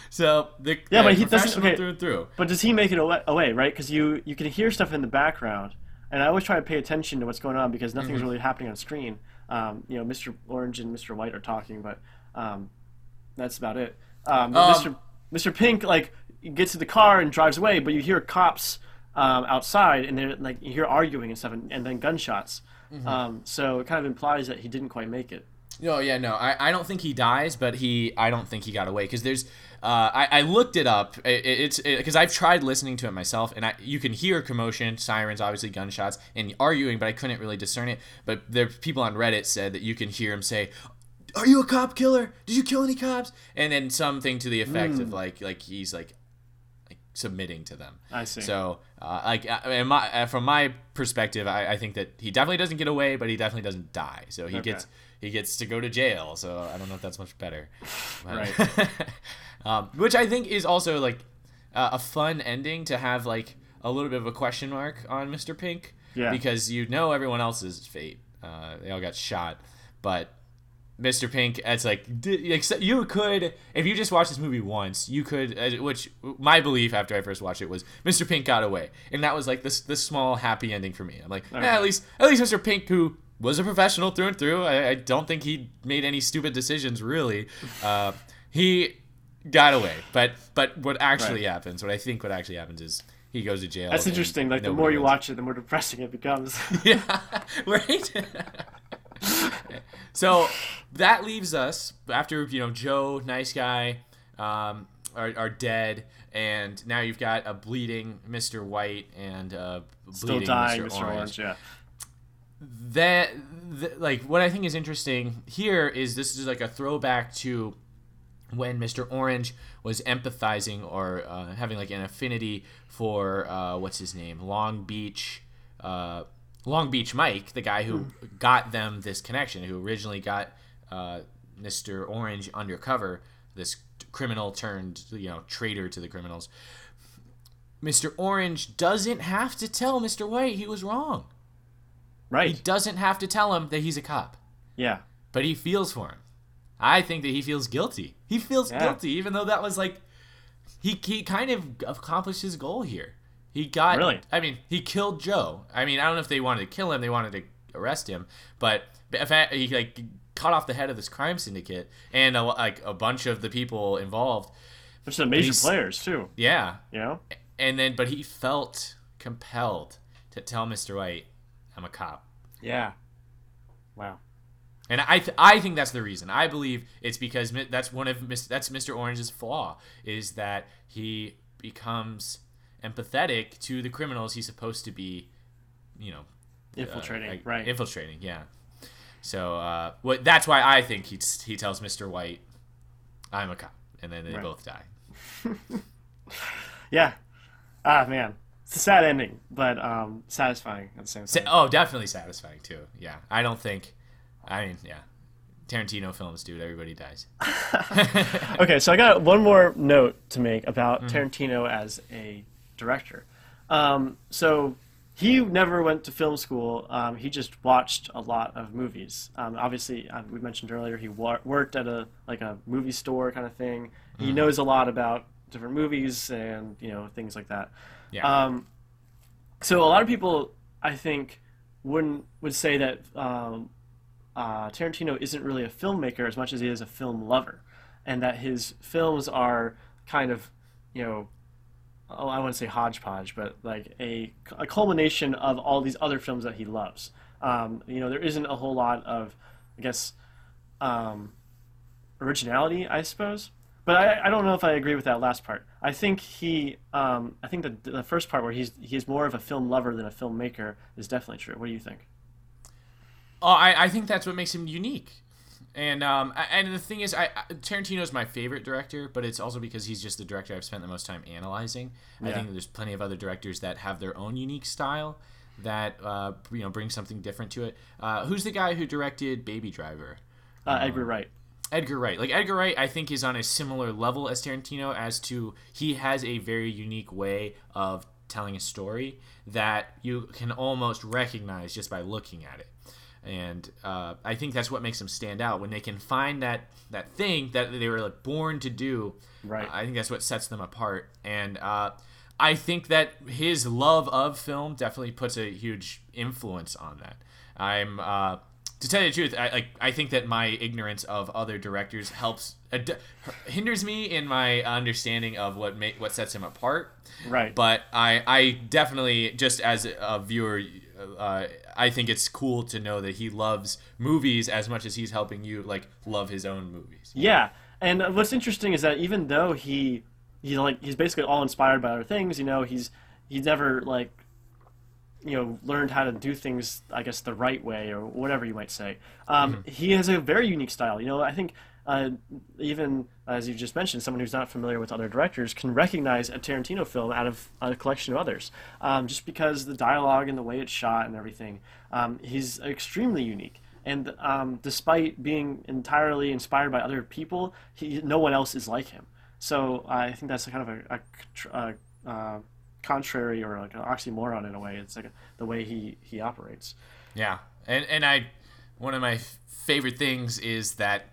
So the Yeah, but he doesn't- okay. through and through. But does he make it away, away right? Because you you can hear stuff in the background, and I always try to pay attention to what's going on because nothing's Mm-hmm. really happening on screen. Um, you know, Mr. Orange and Mr. White are talking, but um, that's about it. Um, Um, Mr. Mr. Pink like gets to the car and drives away, but you hear cops um, outside, and they're like you hear arguing and stuff, and, and then gunshots. Mm-hmm. Um, so it kind of implies that he didn't quite make it. No, yeah, no. I, I don't think he dies, but he I don't think he got away because there's uh, I, I looked it up. It, it's because I've tried listening to it myself, and I you can hear commotion, sirens, obviously gunshots, and arguing, but I couldn't really discern it. But there people on Reddit said that you can hear him say, "Are you a cop killer? Did you kill any cops?" And then something to the effect Hmm. of like like he's like like submitting to them. I see. So, uh, like, uh, in my, uh, from my perspective, I, I think that he definitely doesn't get away, but he definitely doesn't die. So he Okay. gets he gets to go to jail. So I don't know if that's much better. But- Right. <laughs> um, which I think is also like uh, a fun ending to have like a little bit of a question mark on Mr. Pink. Yeah. Because you know everyone else's fate. Uh, they all got shot, but Mr. Pink, it's like except you could if you just watch this movie once, you could. Which my belief after I first watched it was Mr. Pink got away, and that was like this this small happy ending for me. I'm like, eh, at least at least Mr. Pink, who was a professional through and through, I, I don't think he made any stupid decisions really. Uh, he got away, but but what actually Right. happens, what I think what actually happens is he goes to jail. That's interesting. Like the more you wins. watch it, the more depressing it becomes. <laughs> yeah, <laughs> right. <laughs> so that leaves us after you know Joe, nice guy, um, are, are dead, and now you've got a bleeding Mr. White and uh, Still bleeding dying, Mr. Mr. Orange. Orange. Yeah. That, th- like, what I think is interesting here is this is like a throwback to when Mr. Orange was empathizing or uh, having like an affinity for uh, what's his name, Long Beach, uh, Long Beach Mike, the guy who got them this connection, who originally got uh, Mr. Orange undercover, this criminal turned you know traitor to the criminals. Mr. Orange doesn't have to tell Mr. White he was wrong. Right. He doesn't have to tell him that he's a cop Yeah. but he feels for him. I think that he feels guilty. He feels Yeah. guilty, even though that was like he he kind of accomplished his goal here. He got Really? I mean, he killed Joe. I mean, I don't know if they wanted to kill him; they wanted to arrest him. But he like cut off the head of this crime syndicate and a, like a bunch of the people involved. There's some major players too. Yeah, You know. and then but he felt compelled to tell Mr. White, "I'm a cop." Yeah. Wow. And I, th- I think that's the reason. I believe it's because mi- that's one of that's Mr. Orange's flaw is that he becomes empathetic to the criminals he's supposed to be, you know, uh, Infiltrating. like, right. Infiltrating, yeah. So uh, what? That's why I think he he tells Mr. White, "I'm a cop," and then they Right. both die. <laughs> yeah. Ah man, it's a sad ending, but um, satisfying at the same time. oh, definitely satisfying too. Yeah, I don't think. I mean, yeah, Tarantino films, dude. Everybody dies. <laughs> Okay, so I got one more note to make about Mm-hmm. Tarantino as a director. Um, so he never went to film school. Um, he just watched a lot of movies. Um, obviously, uh, we mentioned earlier he wa- worked at a like a movie store kind of thing. Mm-hmm. He knows a lot about different movies and you know things like that. Yeah. Um, so a lot of people, I think, wouldn't would say that um, uh, Tarantino isn't really a filmmaker as much as he is a film lover, and that his films are kind of, you know, oh, I wouldn't say hodgepodge, but like a, a culmination of all these other films that he loves. Um, you know, there isn't a whole lot of, I guess, um, originality, I suppose. But I, I don't know if I agree with that last part. I think he, um, I think the the first part where he's he's more of a film lover than a filmmaker is definitely true. What do you think? Oh, I, I think that's what makes him unique. And um, I- and the thing is, I, I Tarantino's my favorite director, but it's also because he's just the director I've spent the most time analyzing. Yeah. I think there's plenty of other directors that have their own unique style that uh, you know bring something different to it. Uh, who's the guy who directed Baby Driver? Uh, Edgar Wright. Edgar Wright. Like Edgar Wright, I think is on a similar level as Tarantino as to he has a very unique way of telling a story that you can almost recognize just by looking at it. And uh, I think that's what makes them stand out when they can find that that thing that they were like born to do. Right. I think that's what sets them apart. And uh, I think that his love of film definitely puts a huge influence on that. I'm uh, to tell you the truth, I like I think that my ignorance of other directors helps uh, d- hinders me in my understanding of what ma- what sets him apart. Right. But I I definitely just as a viewer, uh, I think it's cool to know that he loves movies as much as he's helping you like love his own movies. Yeah, and what's interesting is that even though he he's like he's basically all inspired by other things, you know, he's he's never like you know learned how to do things I guess the right way or whatever you might say. Um, He has a very unique style. You know, I think uh, even as you just mentioned, someone who's not familiar with other directors can recognize a Tarantino film out of a collection of others, um, just because the dialogue and the way it's shot and everything. Um, he's extremely unique. And um, despite being entirely inspired by other people, he, no one else is like him. So I think that's a kind of a, a, a uh, contrary or like an oxymoron in a way. It's like the way he, he operates. Yeah, and and I, one of my favorite things is that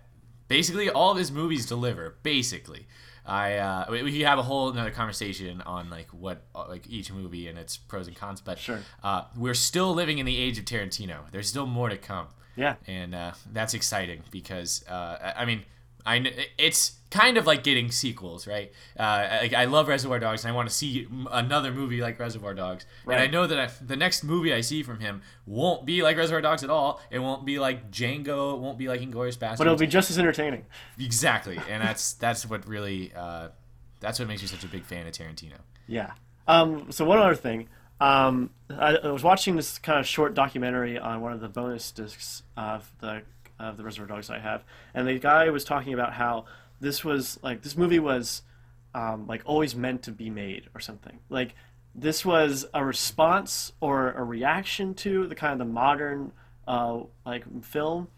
basically all of his movies deliver. Basically, I uh, we, we have a whole another conversation on like what uh, like each movie and its pros and cons. But Sure. uh, we're still living in the age of Tarantino. There's still more to come. Yeah. and uh, that's exciting because uh, I I mean. I it's kind of like getting sequels, right? Uh, like I love Reservoir Dogs, and I want to see another movie like Reservoir Dogs. And I know that I, the next movie I see from him won't be like Reservoir Dogs at all. It won't be like Django. It won't be like Inglourious Basterds. But it'll be just as entertaining. exactly, and that's that's what really uh, that's what makes me such a big fan of Tarantino. Yeah. Um, so one other thing, um, I, I was watching this kind of short documentary on one of the bonus discs of the of the Reservoir Dogs I have, and the guy was talking about how this was like this movie was um, like always meant to be made or something. Like this was a response or a reaction to the kind of the modern uh, like film.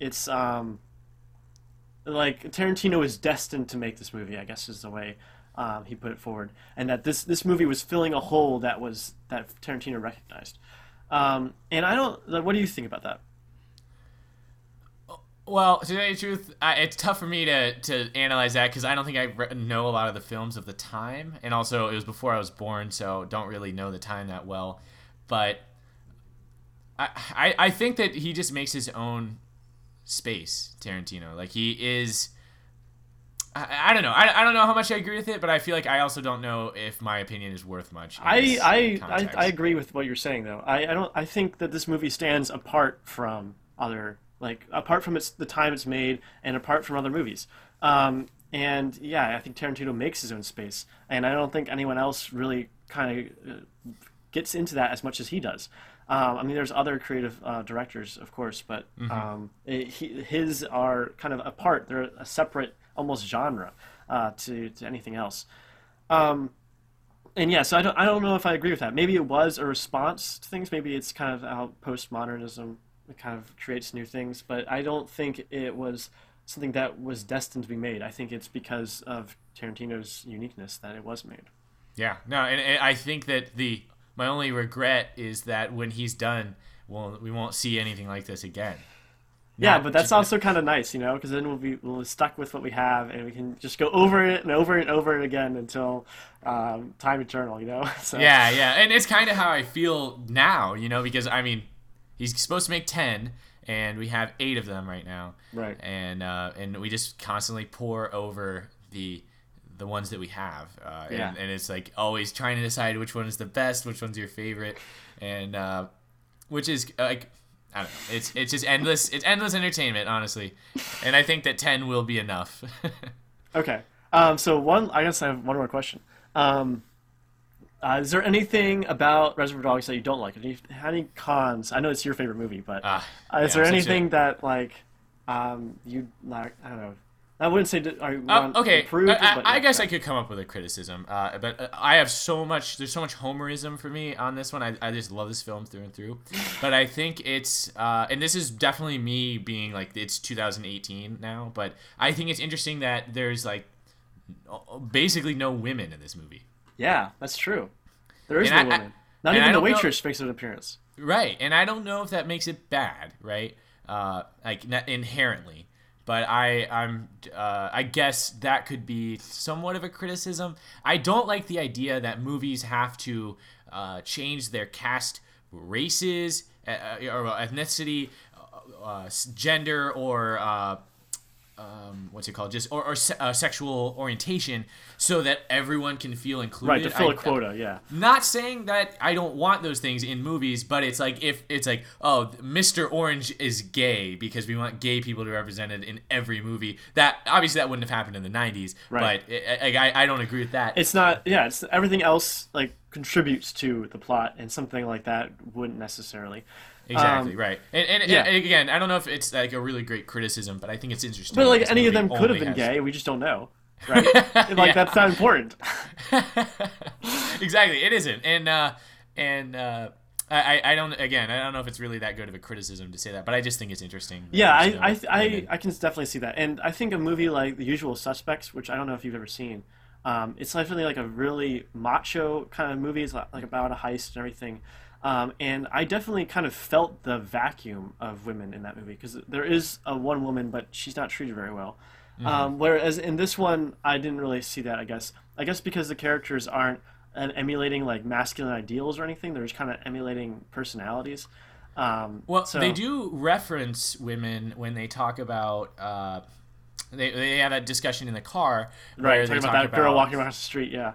It's um, like Tarantino is destined to make this movie. I guess is the way um, he put it forward, and that this this movie was filling a hole that was that Tarantino recognized. Um, and I don't. Like, what do you think about that? Well, to tell you the truth, I, it's tough for me to, to analyze that because I don't think I re- know a lot of the films of the time, and also it was before I was born, so don't really know the time that well. But I, I, I think that he just makes his own space, Tarantino. Like he is. I, I don't know. I, I don't know how much I agree with it, but I feel like I also don't know if my opinion is worth much. I I, I. I agree with what you're saying though. I, I don't. I think that this movie stands apart from other like apart from its the time it's made and apart from other movies. Um, and yeah, I think Tarantino makes his own space, and I don't think anyone else really kind of uh, gets into that as much as he does. Um, I mean, there's other creative uh, directors, of course, but um, it, he, his are kind of apart. They're a separate, almost genre uh, to to anything else. Um, and yeah, so I don't, I don't know if I agree with that. Maybe it was a response to things. Maybe it's kind of how postmodernism kind of creates new things. But I don't think it was something that was destined to be made. I think it's because of Tarantino's uniqueness that it was made. Yeah, no, and, and I think that the my only regret is that when he's done, well, we won't see anything like this again. Yeah, Not but that's also kind of nice, you know, because then we'll be we'll be stuck with what we have, and we can just go over it and over and over it again until um, time eternal, you know. <laughs> So Yeah, yeah, and it's kind of how I feel now, you know, because I mean, he's supposed to make ten, and we have eight of them right now, Right. And uh, and we just constantly pour over the the ones that we have, uh, Yeah. and, and it's like always trying to decide which one is the best, which one's your favorite, and uh, which is like. I don't know. It's it's just endless. It's endless entertainment, honestly, and I think that ten will be enough. <laughs> Okay. Um, so one, I guess I have one more question. Um, uh, is there anything about Reservoir Dogs that you don't like? Any, any cons? I know it's your favorite movie, but Ah, uh, is yeah, there anything that like um, you like? I don't know. I wouldn't say that I Uh, want okay, improved, I, I- I guess. I could come up with a criticism, uh, but uh, I have so much. There's so much Homerism for me on this one. I, I just love this film through and through. <laughs> But I think it's, uh, and this is definitely me being like it's 2018 now. But I think it's interesting that there's like basically no women in this movie. Yeah, that's true. There is And no I- woman. Not even the don't know- waitress makes an appearance. Right, and I don't know if that makes it bad, right? Uh, like not inherently, but I, I'm, uh, I guess that could be somewhat of a criticism. I don't like the idea that movies have to uh, change their cast races uh, or ethnicity, uh, uh, gender, or uh, um, what's it called? Just or, or uh, sexual orientation, so that everyone can feel included. Right, to fill I- a quota, yeah. not saying that I don't want those things in movies, but it's like if it's like, oh, Mr. Orange is gay because we want gay people to be represented in every movie. That obviously that wouldn't have happened in the '90s, Right. but I, I, I don't agree with that. It's not, yeah, it's everything else, like, contributes to the plot, and something like that wouldn't necessarily. Exactly Um, right, and, and, yeah. and again, I don't know if it's like a really great criticism, but I think it's interesting. But like any of them could have been has- gay, we just don't know, <laughs> right? like Yeah. that's not important. <laughs> exactly, it isn't, and uh, and uh, I I don't again I don't know if it's really that good of a criticism to say that, but I just think it's interesting. Yeah, I, I, I. I can definitely see that, and I think a movie like The Usual Suspects, which I don't know if you've ever seen, um, it's definitely like a really macho kind of movie. It's like about a heist and everything, um, and I definitely kind of felt the vacuum of women in that movie because there is a one woman, but she's not treated very well. Mm-hmm. Um, whereas in this one, I didn't really see that. I guess I guess because the characters aren't uh, emulating like masculine ideals or anything; they're just kind of emulating personalities. Um, Well, so- they do reference women when they talk about. Uh, they, they have that discussion in the car Right, talking talk about that girl walking across the street. Yeah,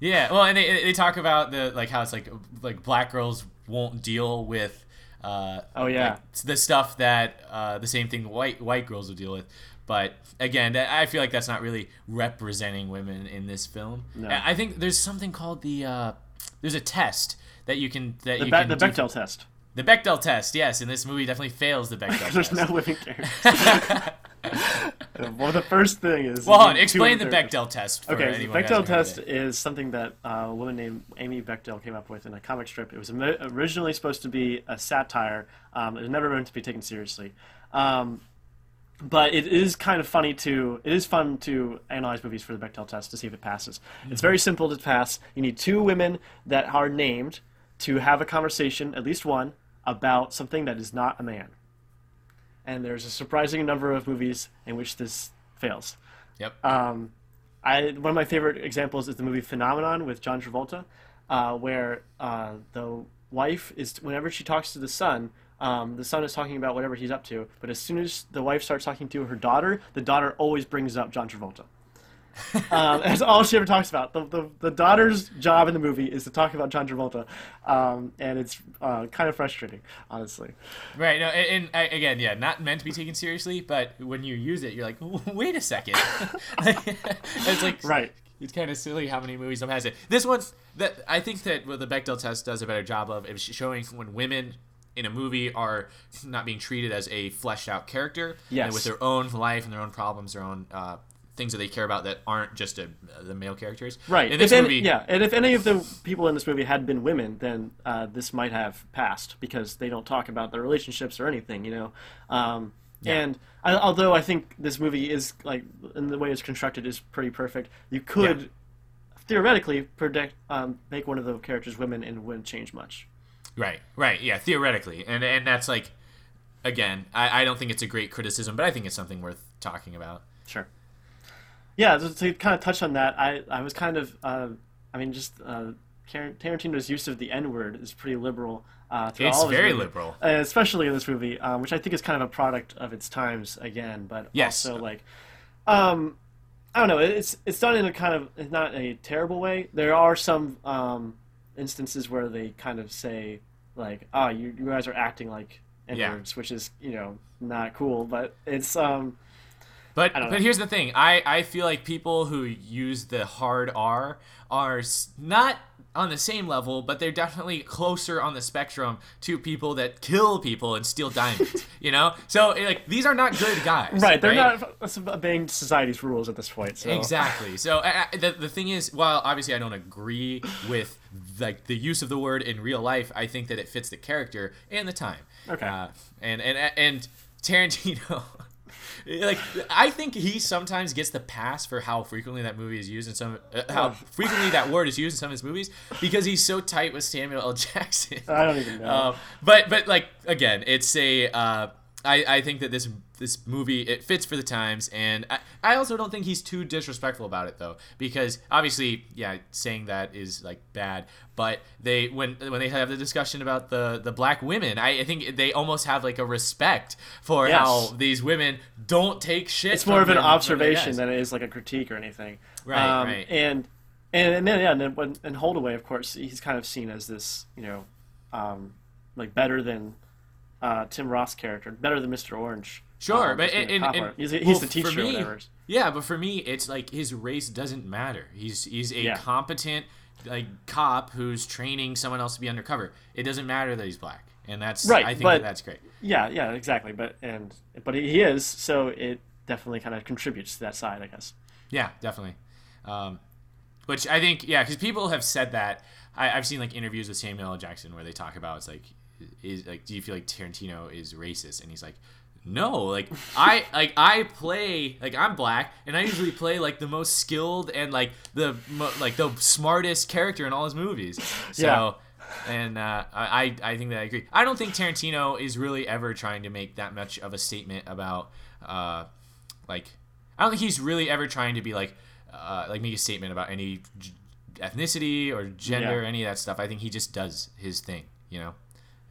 Yeah, well, and they, they talk about the like how it's like like black girls won't deal with. Uh, Oh, yeah. like, the stuff that uh, the same thing white white girls will deal with. But again, that- I feel like that's not really representing women in this film. No. I think there's something called the uh, there's a test that you can that the, you Be- can the do- Bechdel test. the Bechdel test. Yes, and this movie definitely fails the Bechdel <laughs> There's test. no women characters. <laughs> <laughs> <laughs> well, the first thing is. well, on, you need two explain the. Bechdel test. For Okay, the anyone who hasn't Bechdel test is something that uh, a woman named Amy Bechdel came up with in a comic strip. It was originally supposed to be a satire. Um, it was never meant to be taken seriously. Um, but it is kind of funny to it is fun to analyze movies for the Bechdel test to see if it passes. It's very simple to pass. You need two women that are named to have a conversation, at least one, about something that is not a man. And there's a surprising number of movies in which this fails. Yep. Um, I one of my favorite examples is the movie Phenomenon with John Travolta, uh, where uh, the wife is whenever she talks to the son, um, the son is talking about whatever he's up to. But as soon as the wife starts talking to her daughter, the daughter always brings up John Travolta. <laughs> um, that's all she ever talks about. The, the, the daughter's job in the movie is to talk about John Travolta, um, and it's uh, kind of frustrating, honestly. Right. No, and, and I- again, yeah, not meant to be taken seriously, but when you use it, you're like, wait a second. <laughs> it's like Right. It's kind of silly how many movies has it. This one's that I think that what the Bechdel test does a better job of is showing when women in a movie are not being treated as a fleshed out character, Yes. and with their own life and their own problems, their own uh, things that they care about that aren't just a, the male characters. Right. In this any, movie, yeah, and if any of the people in this movie had been women, then uh, this might have passed because they don't talk about their relationships or anything, you know. Um, Yeah. And I, although I think this movie is like, in the way it's constructed, is pretty perfect. You could Yeah. theoretically predict um, make one of the characters women and it wouldn't change much. Right, right, yeah, theoretically, and and that's like, again, I, I don't think it's a great criticism, but I think it's something worth talking about. Sure. Yeah, to, to kind of touch on that, I, I was kind of, uh, I mean, just uh, Tarantino's use of the N word is pretty liberal. Uh, It's very movies. liberal. uh, especially in this movie, um, which I think is kind of a product of its times again, but Yes. also like, um, I don't know, it's it's done in a kind of it's not a terrible way. There are some um, instances where they kind of say like, "Ah, you you guys are acting like N-words," which is you know not cool, but it's um, But but know. here's the thing. I I feel like people who use the hard R are not on the same level, but they're definitely closer on the spectrum to people that kill people and steal diamonds. <laughs> you know, so eh, like these are not good guys. right. They're not obeying society's rules at this point. So. Exactly. So I, I, the, the thing is, while obviously I don't agree with like the use of the word in real life, I think that it fits the character and the time. Okay. Uh, and and and Tarantino, like I think he sometimes gets the pass for how frequently that movie is used in some, uh, how frequently that word is used in some of his movies because he's so tight with Samuel L. Jackson. I don't even know. Um, but but like again, it's a. Uh, I, I think that this this movie it fits for the times, and I, I also don't think he's too disrespectful about it though, because obviously, yeah, saying that is like bad. But they when when they have the discussion about the the black women, I, I think they almost have like a respect for Yes. how these women don't take shit. it's more of an observation than it is like a critique or anything. Right, Um, right. And and and then yeah, and then when and Holdaway, of course, he's kind of seen as this, you know, um, like better than uh, Tim Ross character better than Mr. Orange. Sure, um, but as being a and, and, he's, he's well, the teacher me- whatever. Yeah, but for me, it's like his race doesn't matter. He's he's a Yeah. competent like cop who's training someone else to be undercover. It doesn't matter that he's black, and that's Right, I think but- that that's great. Yeah, yeah, exactly. But and but he is, so it definitely kind of contributes to that side, I guess. Yeah, definitely. Um, which I think, yeah, because people have said that. I, I've seen like interviews with Samuel L. Jackson where they talk about it's like, is like, do you feel like Tarantino is racist? And he's like, no, like I <laughs> like I play like I'm black, and I usually play like the most skilled and like the mo- like the smartest character in all his movies. So. Yeah. And uh, I, I think that I agree. I don't think Tarantino is really ever trying to make that much of a statement about, uh, like, I don't think he's really ever trying to be like, uh, like make a statement about any ethnicity or gender, Yeah. any of that stuff. I think he just does his thing, you know.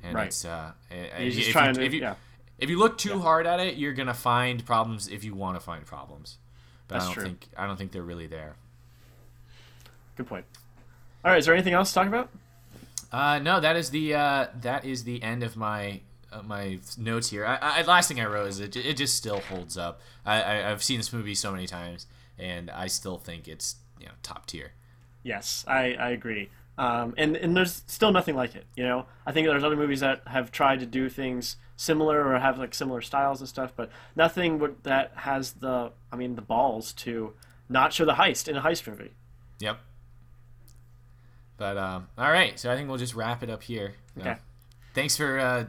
And Right. it's uh, if just you- trying if to- if you, yeah. if you look too hard at it, you're gonna find problems if you want to find problems. But That's I don't true. think I don't think they're really there. Good point. All right, is there anything else to talk about? Uh, no, that is the uh, that is the end of my uh, my notes here. I, I last thing I wrote is it, it just still holds up. I, I I've seen this movie so many times, and I still think it's you know top tier. Yes, I, I agree. Um, and and there's still nothing like it. You know, I think there's other movies that have tried to do things similar or have like similar styles and stuff, but nothing would, that has the I mean the balls to not show the heist in a heist movie. Yep. But um, all right, so I think we'll just wrap it up here. Uh, Okay. thanks for uh,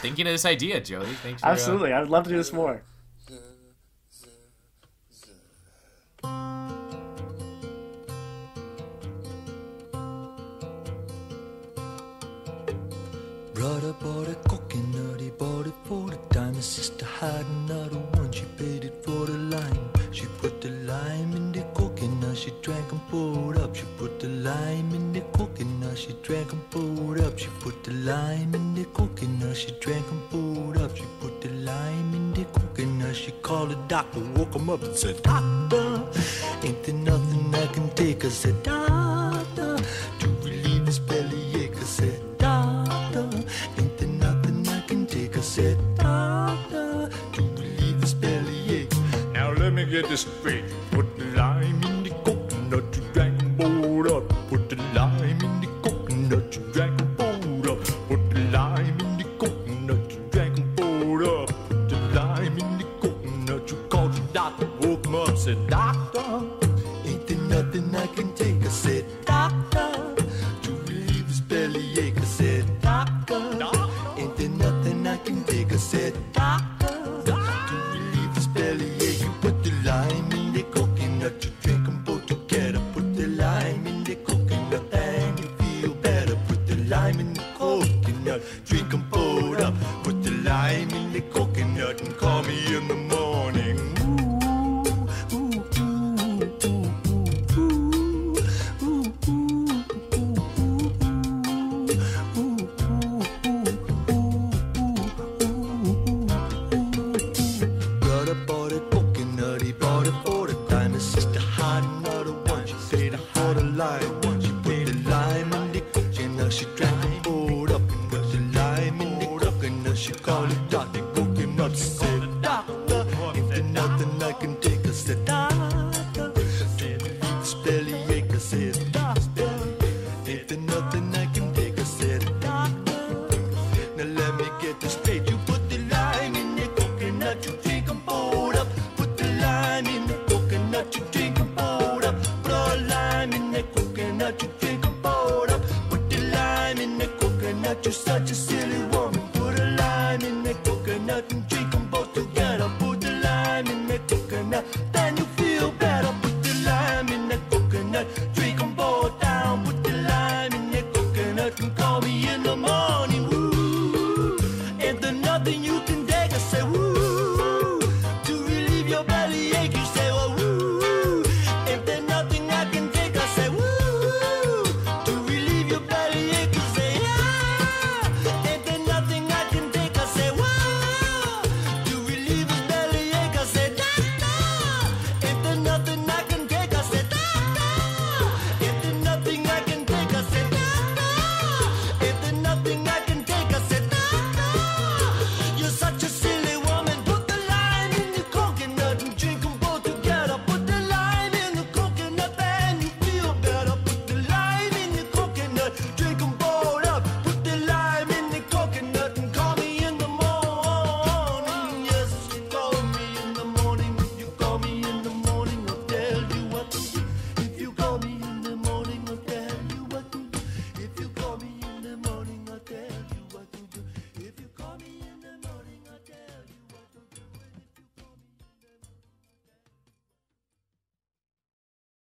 thinking of this idea, Jody. Thanks for, uh, Absolutely, I would love to do this more. Brother bought a coconut, he bought it for the dime. His sister had another one, she paid it for the lime. She put the lime in the coconut, she drank and poured up. She put the lime in the coconut, she drank and poured up. She put the lime in the coconut, she drank and poured up. She put the lime in the coconut, she called the doctor, woke him up and said, Doctor, ain't there nothing I can take? I said, Doctor, Get this straight. Put